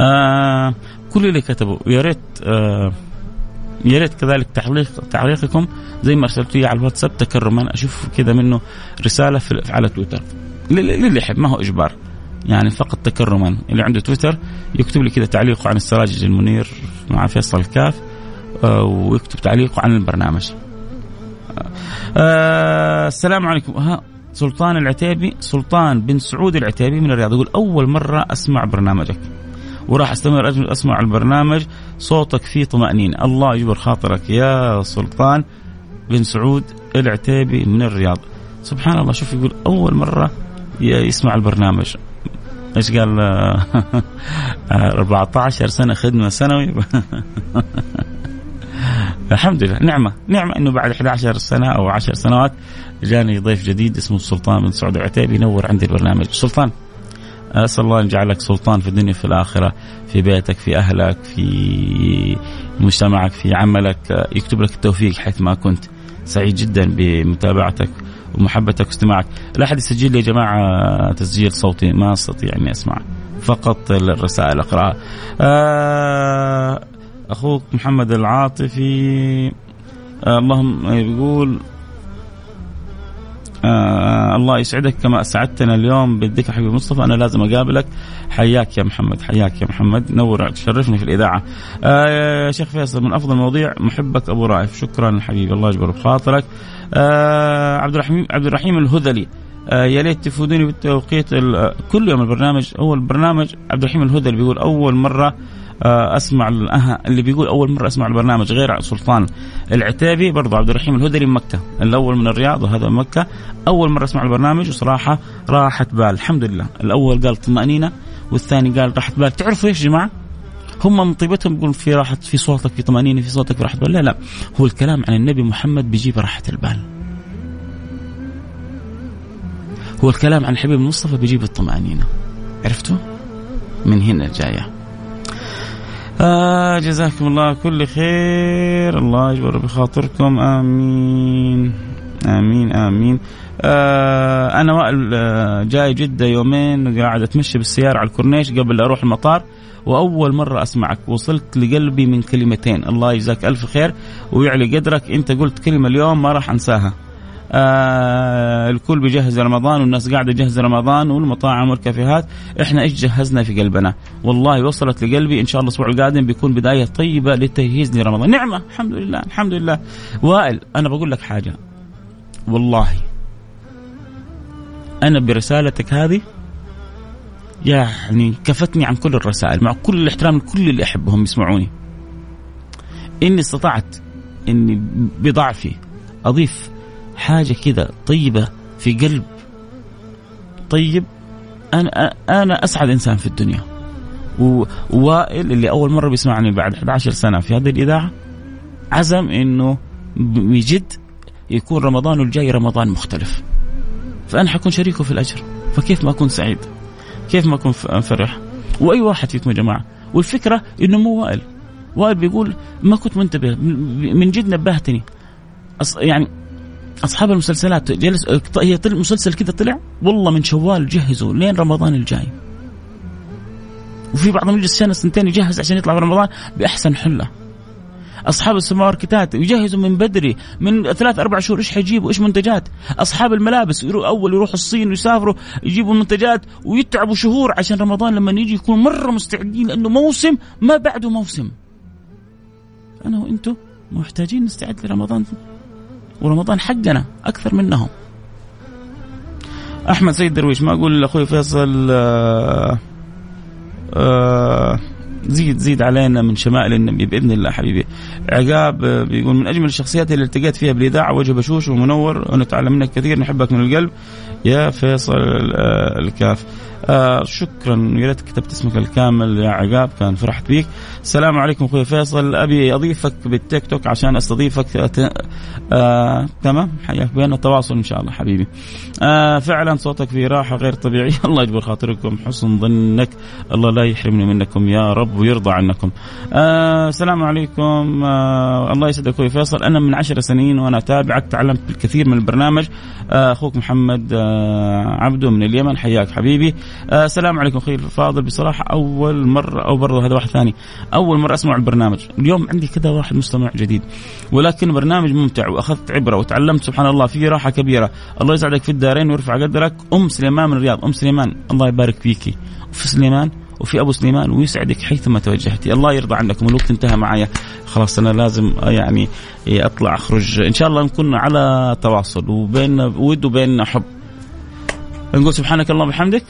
آه كل اللي كتبوا يا ريت آه يا ريت كذلك تعليق تعليقكم زي ما ارسلت لي على الواتساب تكرما أشوف كذا منه رسالة في على تويتر. للي يحب ما هو إجبار. يعني فقط تكرما اللي عنده تويتر يكتب لي كذا تعليقه عن السراج المنير مع فيصل الكاف ويكتب تعليقه عن البرنامج. آه السلام عليكم. ها سلطان العتيبي سلطان بن سعود العتيبي من الرياض يقول أول مرة أسمع برنامجك. وراح أستمر أسمع البرنامج. صوتك فيه طمأنينة. الله يجبر خاطرك يا سلطان بن سعود العتيبي من الرياض. سبحان الله شوف يقول أول مرة يسمع البرنامج. إيش قال؟ *laughs* 14 سنة خدمة سنوي. *laughs* الحمد لله. نعمة. نعمة إنه بعد 11 سنة أو 10 سنوات جاني ضيف جديد اسمه السلطان بن سعود العتيبي ينور عندي البرنامج. سلطان. أسأل الله أن يجعلك سلطان في الدنيا وفي الآخرة في بيتك في أهلك في مجتمعك في عملك. يكتب لك التوفيق حيث ما كنت. سعيد جدا بمتابعتك ومحبتك واستماعك. لا أحد يسجل لي يا جماعة تسجيل صوتي ما أستطيع أني أسمع. فقط الرسائل اقراها آه، أخوك محمد العاطفي آه، اللهم يقول آه الله يسعدك. كما اسعدتنا اليوم بالذكر حبيبي مصطفى أنا لازم أقابلك. حياك يا محمد حياك يا محمد. نور تشرفني في الإذاعة. آه يا شيخ فيصل من أفضل المواضيع محبك أبو رائف. شكرا حبيبي الله يجبر بخاطرك. آه عبد الرحيم عبد الرحيم الهذلي. آه يا ليت تفيدوني بالتوقيت كل يوم البرنامج. أول برنامج عبد الرحيم الهذلي بيقول أول مرة آه، أسمع اللي بيقول أول مرة أسمع البرنامج غير سلطان العتيبي برضه عبد الرحيم الهذلي من مكة الأول من الرياض وهذا من مكة. أول مرة أسمع البرنامج وصراحة راحت بال الحمد لله. الأول قال طمأنينة والثاني قال راحت بال. تعرفوا إيش يا جماعة؟ هم من طيبتهم يقولون في راحة في صوتك في طمأنينة في صوتك راحة بال. لا لا هو الكلام عن النبي محمد بيجيب راحة البال. هو الكلام عن الحبيب المصطفى بيجيب الطمأنينة. عرفتوا؟ من هنا جاية آه جزاكم الله كل خير. الله يجبر بخاطركم. آمين. آمين آمين. آه أنا وائل آه جاي جدة يومين قاعد أتمشى بالسيارة على الكورنيش قبل أروح المطار وأول مرة أسمعك. وصلت لقلبي من كلمتين. الله يجزاك ألف خير. ويعلي قدرك. أنت قلت كلمة اليوم ما راح أنساها. آه الكل بيجهز رمضان والناس قاعدة تجهز رمضان والمطاعم والكافيهات. إحنا إيش جهزنا في قلبنا؟ والله وصلت لقلبي إن شاء الله الأسبوع القادم بيكون بداية طيبة للتجهيز لرمضان. نعمة الحمد لله الحمد لله. وائل أنا بقول لك حاجة. والله أنا برسالتك هذه يعني كفتني عن كل الرسائل مع كل الاحترام لكل اللي أحبهم يسمعوني. إني استطعت إني بضعفي أضيف حاجة كذا طيبة في قلب. طيب أنا أنا أسعد إنسان في الدنيا. ووائل اللي أول مرة بيسمعني بعد 11 سنة في هذه الإذاعة عزم إنه بجد يكون رمضان الجاي رمضان مختلف. فأنا حكون شريكه في الأجر فكيف ما أكون سعيد؟ كيف ما أكون فرح؟ وأي واحد فيكم يا جماعة؟ والفكرة إنه مو وائل. وائل بيقول ما كنت منتبه من جد نبهتني. يعني أصحاب المسلسلات جلس هي طلع مسلسل كذا طلع والله من شوال جهزوا لين رمضان الجاي. وفي بعضهم يجلس سنه سنتين يجهز عشان يطلع في رمضان بأحسن حلة. أصحاب السوبر يجهزوا من بدري من ثلاث أربع شهور إيش حيجيبوا؟ إيش منتجات؟ أصحاب الملابس يروح أول يروحوا الصين ويسافروا يجيبوا منتجات ويتعبوا شهور عشان رمضان لما يجي يكونوا مرة مستعدين لأنه موسم ما بعده موسم. أنا وأنتم محتاجين نستعد لرمضان. ورمضان حقنا أكثر منهم. أحمد سيد درويش ما أقول لأخوي فيصل آآ آه، آآ آه، زيد زيد علينا من شمائل النبي بإذن الله حبيبي. عقاب بيقول من أجمل الشخصيات اللي التقيت فيها بالإذاعة وجه بشوش ومنور ونتعلم منك كثير نحبك من القلب. يا فيصل الكاف. آه شكرا. يا ريت كتبت اسمك الكامل يا عقاب كان فرحت بيك. السلام عليكم أخوي فيصل. أبي أضيفك بالتيك توك عشان أستضيفك. آه تمام؟ حياك بيننا تواصل إن شاء الله حبيبي. آه فعلا صوتك في راحة غير طبيعيه *laughs* الله يجبر خاطركم. حسن ظنك. الله لا يحرمني منكم يا رب ويرضى عنكم. آه السلام عليكم. آه الله يسعدك أخوي فيصل. أنا من عشر سنين وأنا أتابعك. تعلمت الكثير من البرنامج. آه أخوك محمد آه عبده من اليمن. حياك حبيبي. آه السلام عليكم أخوي الفاضل. بصراحة أول مرة أو برضه هذا واحد ثاني أول مرة أسمع البرنامج. اليوم عندي كذا واحد مستمع جديد ولكن برنامج ممتع وأخذت عبرة وتعلمت سبحان الله فيه راحة كبيرة. الله يسعدك في الدارين ويرفع قدرك. أم سليمان من الرياض. أم سليمان الله يبارك فيكي. وفي سليمان وفي أبو سليمان ويسعدك حيثما توجهتي. الله يرضى عنكم الوقت انتهى معي خلاص أنا لازم يعني أطلع أخرج. إن شاء الله نكون على تواصل وبين ود وبين حب. نقول سبحانك اللهم وبحمدك.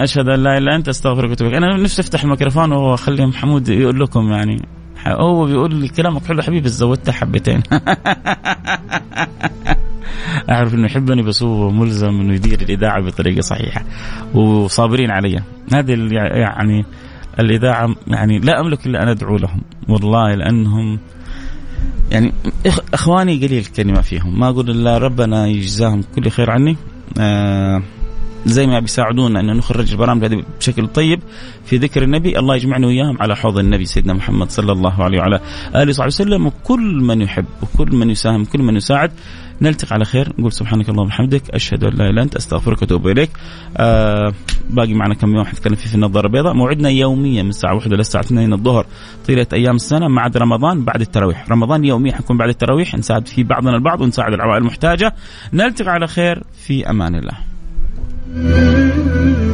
أشهد أن لا إله إلا أنت أستغفرك وأتوب أنا نفسي أفتح الميكروفون وأخلي محمود يقول لكم يعني هو بيقول لي كلامك حلو حبيبي زودتها حبتين. *laughs* أعرف إنه يحبني بس هو ملزم إنه يدير الإذاعة بطريقة صحيحة. وصابرين علي. هذه يعني الإذاعة يعني لا أملك إلا أن أدعو لهم. والله لأنهم يعني إخواني قليل كلمه فيهم. ما أقول إلا ربنا يجزاهم كل خير عني. آه زي ما بيساعدونا أن نخرج البرامج هذه بشكل طيب. في ذكر النبي الله يجمعنا وياهم على حوض النبي سيدنا محمد صلى الله عليه وعلى آله وصحبه وسلم. وكل من يحب وكل من يساهم كل من يساعد نلتقي على خير. نقول سبحانك اللهم وبحمدك أشهد أن لا إله إلا أنت أستغفرك وأتوب إليك. آه باقي معنا كم يوم حنتكلم فيه في النظارة البيضاء. موعدنا يوميا من الساعة 1 للساعه 2 الظهر. طيلة أيام السنة ما رمضان بعد التراويح. رمضان يوميا حنكون بعد التراويح نساعد فيه بعضنا البعض ونساعد العوائل المحتاجة. نلتقي على خير في أمان الله. 嗯。